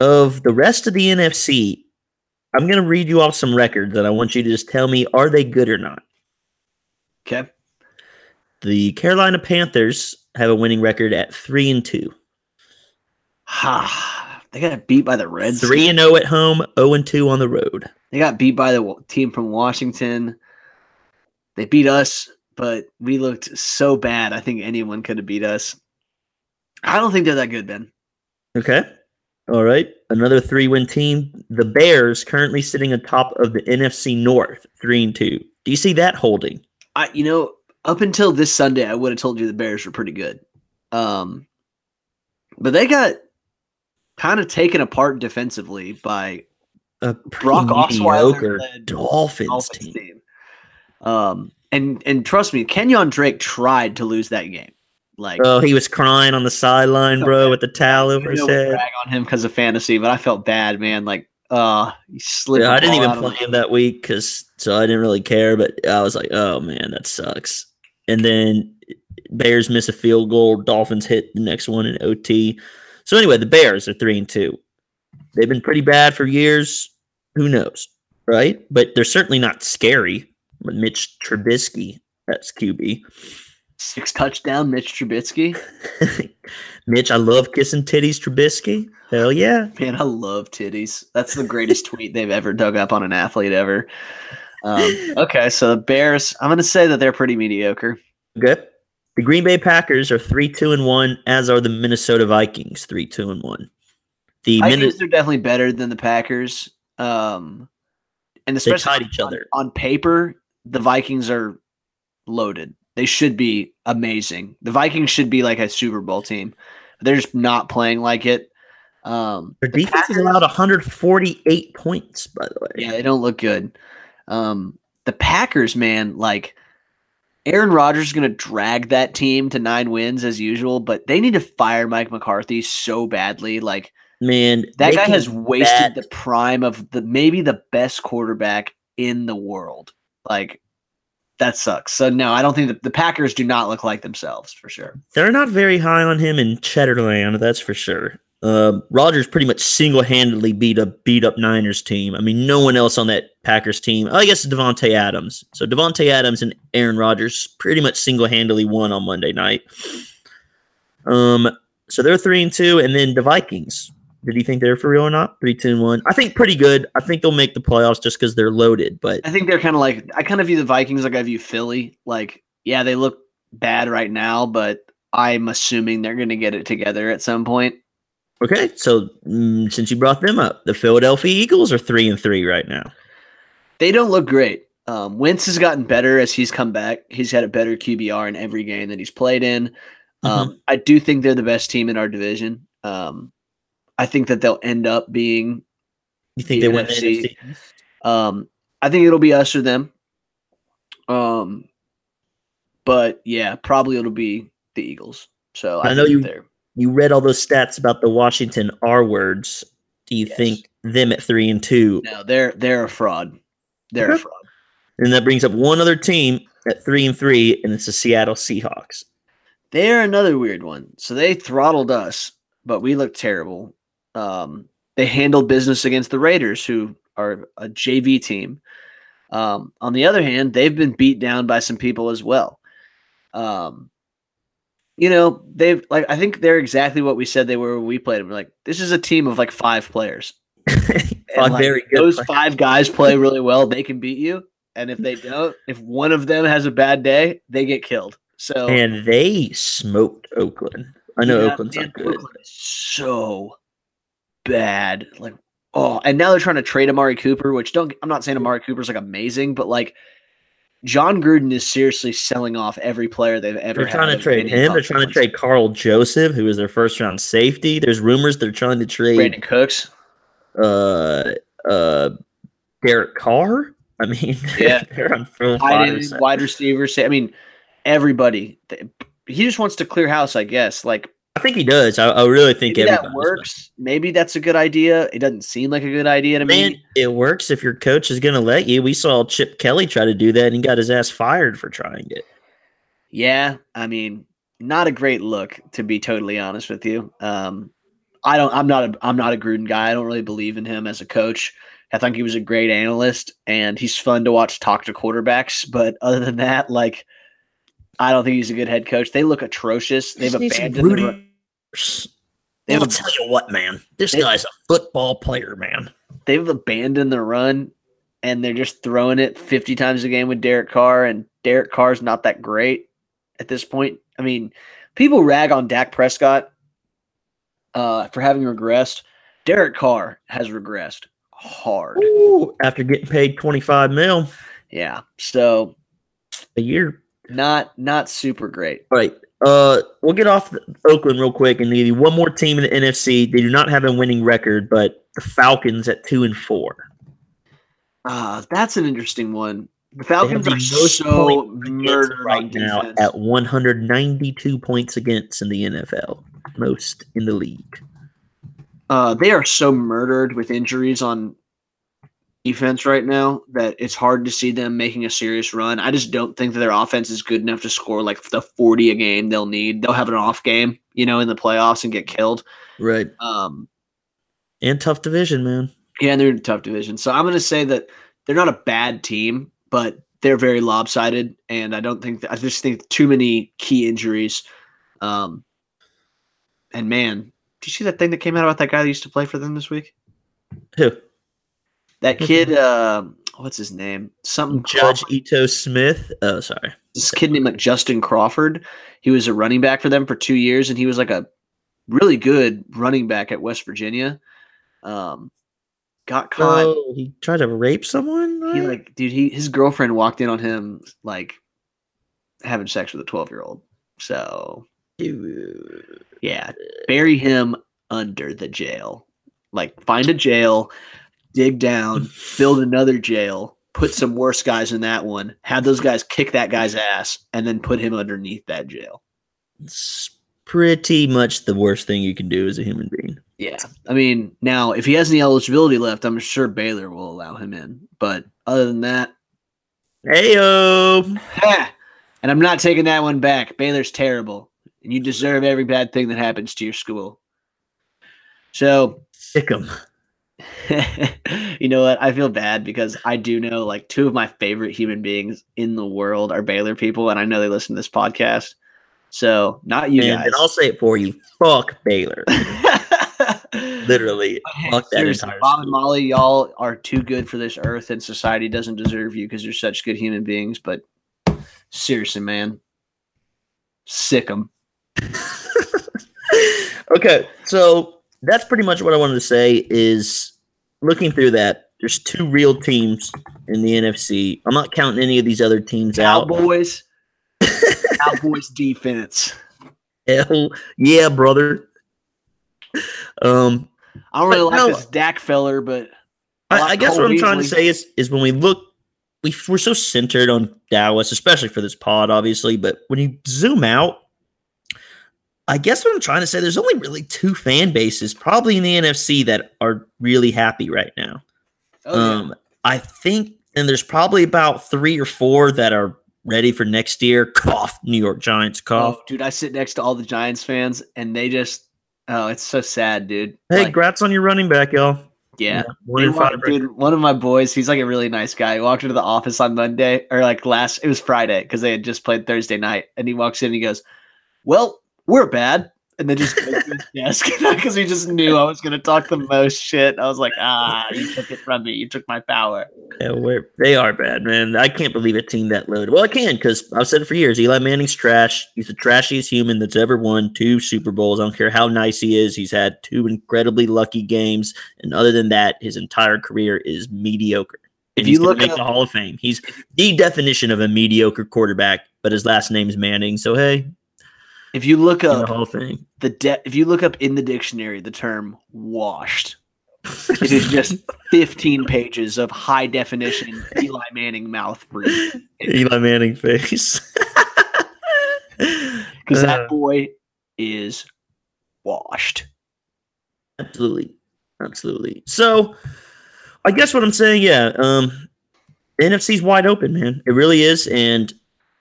Of the rest of the NFC, I'm going to read you off some records and I want you to just tell me are they good or not. Okay. The Carolina Panthers have a winning record at 3 and 2. Ha. They got beat by the Reds. 3 and 0 at home, 0 and 2 on the road. They got beat by the team from Washington. They beat us, but we looked so bad. I think anyone could have beat us. I don't think they're that good, Ben. Okay. All right. Another three win team. The Bears currently sitting atop of the NFC North, three and two. Do you see that holding? I, you know, up until this Sunday, I would have told you the Bears were pretty good. Um, but they got kind of taken apart defensively by A Brock Osweiler Dolphins, Dolphins team. team. Um, and and trust me, Kenyan Drake tried to lose that game. Like, Oh, he was crying on the sideline, bro, with the towel over his head. brag on him because of fantasy, but I felt bad, man. Like, uh, he slipped. Yeah, I didn't even play him. that week because so I didn't really care. But I was like, oh man, that sucks. And then Bears miss a field goal. Dolphins hit the next one in OT. So anyway, the Bears are three and two. They've been pretty bad for years. Who knows, right? But they're certainly not scary. Mitch Trubisky, that's QB. Six touchdown, Mitch Trubisky. Mitch, I love kissing titties, Trubisky. Hell yeah. Man, I love titties. That's the greatest tweet they've ever dug up on an athlete ever. Um, okay, so the Bears. I'm gonna say that they're pretty mediocre. Good. The Green Bay Packers are three, two, and one, as are the Minnesota Vikings, three, two, and one. The I Minnesota think they're definitely better than the Packers. Um, and they especially tied each on- other. on paper, the Vikings are loaded. They should be amazing. The Vikings should be like a Super Bowl team. They're just not playing like it. Um, Their defense has Packers- allowed 148 points, by the way. Yeah, they don't look good. Um, the Packers, man, like Aaron Rodgers is going to drag that team to nine wins as usual, but they need to fire Mike McCarthy so badly. Like Man, that guy has wasted bat- the prime of the maybe the best quarterback in the world. Like that sucks. So no, I don't think that the Packers do not look like themselves for sure. They're not very high on him in Cheddarland, that's for sure. Um, Rodgers pretty much single-handedly beat a beat up Niners team. I mean, no one else on that Packers team. I guess Davante Adams. So Davante Adams and Aaron Rodgers pretty much single-handedly won on Monday night. Um, so they're three and two, and then the Vikings. Did you think they're for real or not? Three, two, and one. I think pretty good. I think they'll make the playoffs just because they're loaded. But I think they're kind of like I kind of view the Vikings like I view Philly. Like, yeah, they look bad right now, but I'm assuming they're going to get it together at some point. okay, so mm, since you brought them up, the Philadelphia Eagles are three and three right now. They don't look great. Um, Wentz has gotten better as he's come back. He's had a better QBR in every game that he's played in. Um, I do think they're the best team in our division. Um, I think that they'll end up being. You think The they win the NFC. NFC? Um, I think it'll be us or them. Um, but yeah, probably it'll be the Eagles. So I, I know think you- you read all those stats about the Washington R words. Do you Yes. think them at three and two? no, they're they're a fraud. They're a fraud. And that brings up one other team at three and three, and it's the Seattle Seahawks. They're another weird one. So they throttled us, but we looked terrible. Um, they handled business against the Raiders, who are a JV team. Um, on the other hand, they've been beat down by some people as well. Um, you know, they've like I think they're exactly what we said they were when we played them. We're like, this is a team of like five players. Five like, very good. Those players. five guys play really well. They can beat you. And if they don't, if one of them has a bad day, they get killed. So and they smoked Oakland. I know yeah, Oakland's man, not good. Oakland so bad. Like, oh, and now they're trying to trade Amari Cooper, which don't I'm not saying Amari Cooper's like amazing, but like Jon Gruden is seriously selling off every player they've ever had. They're trying to trade him. They're trying to trade Karl Joseph, who was their first round safety. There's rumors they're trying to trade Brandin Cooks. uh uh Derek Carr. I mean, Yeah. they're on full Tight wide receivers. I mean, everybody. He just wants to clear house, I guess. Like I think he does. I, I really think maybe that works. Maybe that's a good idea. It doesn't seem like a good idea to Man, me. it works if your coach is going to let you. We saw Chip Kelly try to do that and he got his ass fired for trying it. Yeah, I mean, not a great look to be totally honest with you. Um, I don't. I'm not a. I'm not a Gruden guy. I don't really believe in him as a coach. I think he was a great analyst, and he's fun to watch talk to quarterbacks. But other than that, like, I don't think he's a good head coach. They look atrocious. They've Just need some abandoned. The, Rudy- run- They've I'll tell you what, man. This They- guy's a football player, man. they've abandoned the run, and they're just throwing it 50 times a game with Derek Carr, and Derek Carr's not that great at this point. I mean, people rag on Dak Prescott uh, for having regressed. Derek Carr has regressed hard. Ooh, after getting paid 25 mil Yeah. So a year. Not not super great. All right. Uh, we'll get off Oakland real quick and give you one more team in the NFC. They do not have a winning record, but the Falcons at two and four. Uh, that's an interesting one. The Falcons the are so murdered right now at 192 points against in the NFL, most in the league. uh, they are so murdered with injuries on defense right now that it's hard to see them making a serious run. I just don't think that their offense is good enough to score like the 40 a game they'll need. They'll have an off game, you know, in the playoffs and get killed. Right. Um, And tough division, man. yeah, and they're in a tough division. So I'm going to say that they're not a bad team, but they're very lopsided. And I don't think that, I just think too many key injuries. Um, and man, did you see that thing that came out about that guy that used to play for them this week? Who? That kid, uh, what's his name? Something Judge Crawford. Ito Smith. Oh, sorry. This kid named like Justin Crawford. He was a running back for them for two years, and he was like a really good running back at West Virginia. Um, got caught. Oh, he tried to rape someone. He like, dude, he his girlfriend walked in on him like having sex with a twelve year old. So yeah, bury him under the jail. Like find a jail, dig down, build another jail, put some worse guys in that one, have those guys kick that guy's ass, and then put him underneath that jail. It's pretty much the worst thing you can do as a human being. Yeah. I mean, now if he has any eligibility left, I'm sure Baylor will allow him in. But other than that, Heyo. and I'm not taking that one back. Baylor's terrible, and you deserve every bad thing that happens to your school. So Sick 'em. you know what? I feel bad because I do know like two of my favorite human beings in the world are Baylor people, and I know they listen to this podcast. So not you And, guys. and I'll say it for you. Fuck Baylor. Literally. Hey, Fuck that entire Bob and. Molly, y'all are too good for this earth, and society doesn't deserve you because you're such good human beings. But seriously, man, sick them. okay, so that's pretty much what I wanted to say. Is looking through that, there's two real teams in the NFC. I'm not counting any of these other teams out. Cowboys, Cowboys defense. Hell yeah, brother. Um, I don't really like no. this Dak feller, but I I, like I guess Cole what I'm trying to say is is when we look, we we're so centered on Dallas, especially for this pod, obviously. But when you zoom out, I guess what I'm trying to say, there's only really two fan bases, probably in the NFC, that are really happy right now. oh, yeah. Um, I think, and there's probably about three or four that are ready for next year. Cough, New York Giants, cough. oh, dude, I sit next to all the Giants fans, and they just, oh, it's so sad, dude. Hey, Like, grats on your running back, y'all. yeah. walked- dude, one of my boys, he's like a really nice guy. He walked into the office on Monday or like last, it was Friday because they had just played Thursday night. And he walks in and he goes, Well, we're bad. And then just desk because he just knew I was going to talk the most shit. I was like, Ah, you took it from me. You took my power. Yeah, we're, they are bad, man. I can't believe a team that loaded. Well, I can because I've said it for years. Eli Manning's trash. He's the trashiest human that's ever won two Super Bowls. I don't care how nice he is. He's had two incredibly lucky games, and other than that, his entire career is mediocre. And If you look at the Hall of Fame. He's the definition of a mediocre quarterback, but his last name's Manning. So hey, If you look the up Hall of Fame. the de- if you look up in the dictionary the term washed, it is just 15 pages of high definition Eli Manning mouth breathe. Eli Manning face. Because Uh, that boy is washed. Absolutely. Absolutely. So I guess what I'm saying, yeah, um the NFC's wide open, man. It really is. And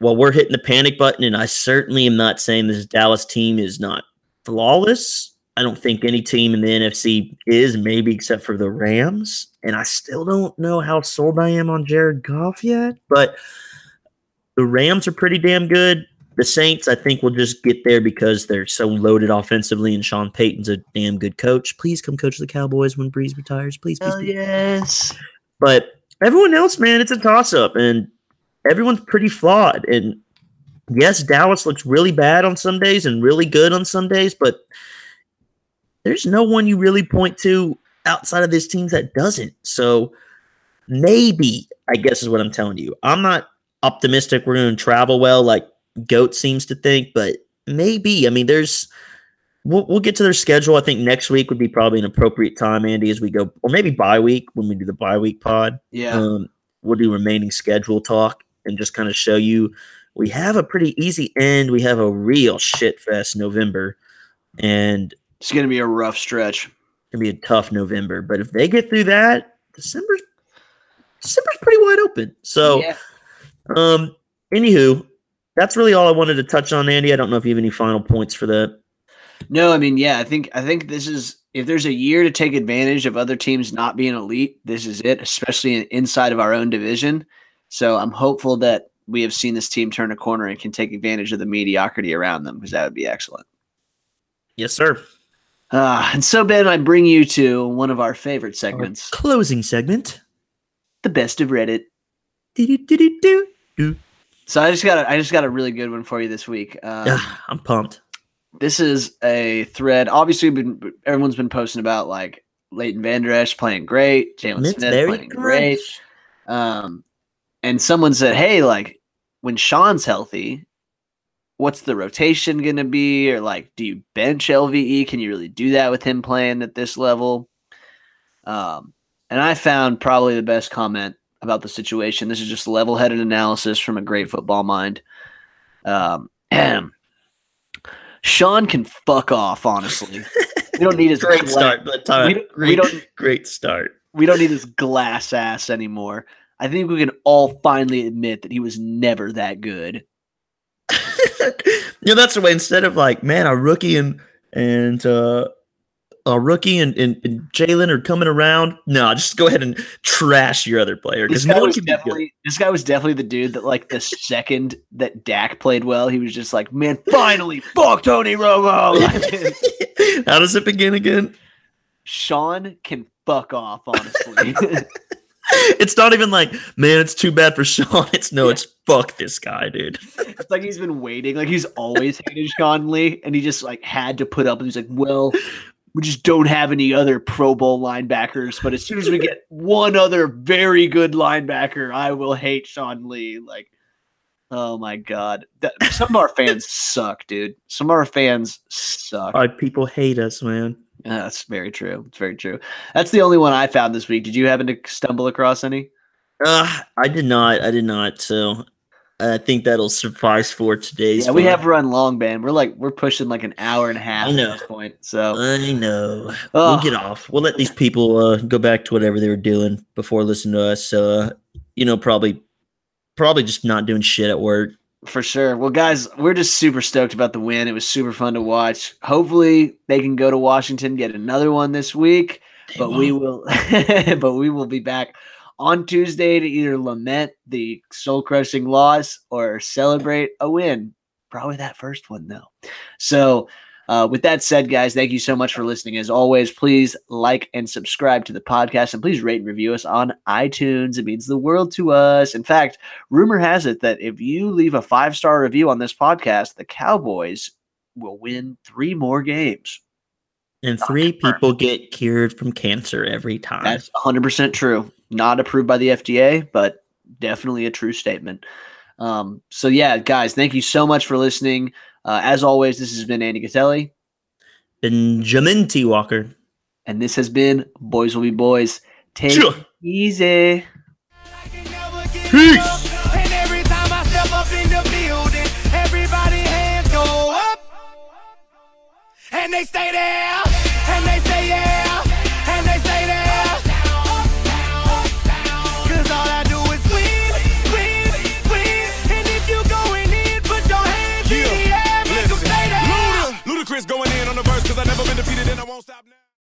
while we're hitting the panic button, and I certainly am not saying this Dallas team is not flawless. I don't think any team in the NFC is, maybe except for the Rams. And I still don't know how sold I am on Jared Goff yet. But the Rams are pretty damn good. The Saints, I think, will just get there because they're so loaded offensively, and Sean Payton's a damn good coach. Please come coach the Cowboys when Brees retires. Please, please, Hell please. yes. But everyone else, man, it's a toss up, and everyone's pretty flawed. And yes, Dallas looks really bad on some days and really good on some days, but there's no one you really point to outside of this team that doesn't. So maybe, I guess, is what I'm telling you. I'm not optimistic we're going to travel well, like Goat seems to think, but maybe. I mean, there's. We'll, we'll get to their schedule. I think next week would be probably an appropriate time, Andy, as we go, or maybe bye week when we do the bye week pod. Yeah. Um, we'll do remaining schedule talk and just kind of show you we have a pretty easy end. We have a real shit fest November, and it's going to be a rough stretch. it's gonna be a tough November. But if they get through that, December's December's pretty wide open. So, yeah. um, anywho, that's really all I wanted to touch on, Andy. I don't know if you have any final points for that. No, I mean, yeah, I think I think this is if there's a year to take advantage of other teams not being elite, this is it, especially in, inside of our own division. So I'm hopeful that we have seen this team turn a corner and can take advantage of the mediocrity around them because that would be excellent. Yes, sir. Uh, and so, Ben, I bring you to one of our favorite segments, Closing segment. the best of Reddit. Do-do-do-do-do. So I just got a, I just got a really good one for you this week. Um, Ah, I'm pumped. this is a thread. Obviously, been, everyone's been posting about like Leighton Vander Esch playing great, Jaylon Smith playing great. great. Um, and someone said, "Hey, like when Sean's healthy, what's the rotation going to be? Or like, do you bench LVE? Can you really do that with him playing at this level? Um, and I found probably the best comment about the situation. This is just level headed analysis from a great football mind. Um, Sean can fuck off, honestly. We don't need his Great gla- start, but Todd, we don't- we don't- great start. We don't need his glass ass anymore. I think we can all finally admit that he was never that good. you know, that's the way. Instead of like, man, a rookie and and uh, a rookie and, and, and Jaylon are coming around. No, just go ahead and trash your other player because no one can be good. definitely this guy was definitely the dude that like the second that Dak played well, he was just like, man, finally, fuck Tony Romo. How does it begin again? Sean can fuck off, honestly. It's not even like, man, it's too bad for Sean. It's no, it's fuck this guy, dude. it's like he's been waiting, like he's always hated Sean Lee, and he just like had to put up. And he's like, well, we just don't have any other Pro Bowl linebackers, but as soon as we get one other very good linebacker, I will hate Sean Lee. Like, oh my god, that, some of our fans suck, dude. Some of our fans suck. Why people hate us, man. Yeah, that's very true. It's very true. That's the only one I found this week. Did you happen to stumble across any? Uh, I did not. I did not. So I think that'll suffice for today's. Yeah, we fun. have run long, man. We're like we're pushing like an hour and a half I at know. this point. So I know. Oh. We'll get off. We'll let these people uh, go back to whatever they were doing before listening to us. So, uh, you know, probably, probably just not doing shit at work. For sure. Well, guys, we're just super stoked about the win. It was super fun to watch. Hopefully, they can go to Washington get another one this week. They but we won't. will but we will be back on Tuesday to either lament the soul crushing loss or celebrate a win. Probably that first one though. So uh, with that said, guys, thank you so much for listening. As always, please like and subscribe to the podcast and please rate and review us on iTunes. It means the world to us. In fact, rumor has it that if you leave a five star review on this podcast, the Cowboys will win three more games. And three people get cured from cancer every time. That's 100% true. Not approved by the FDA, but definitely a true statement. Um, so, yeah, guys, thank you so much for listening. Uh, as always, this has been Andy Gatelli, Benjamin T. Walker. and this has been Boys Will Be Boys. Take Sure. it easy. I can never give Peace. And every time I step up in the undefeated and I won't stop now.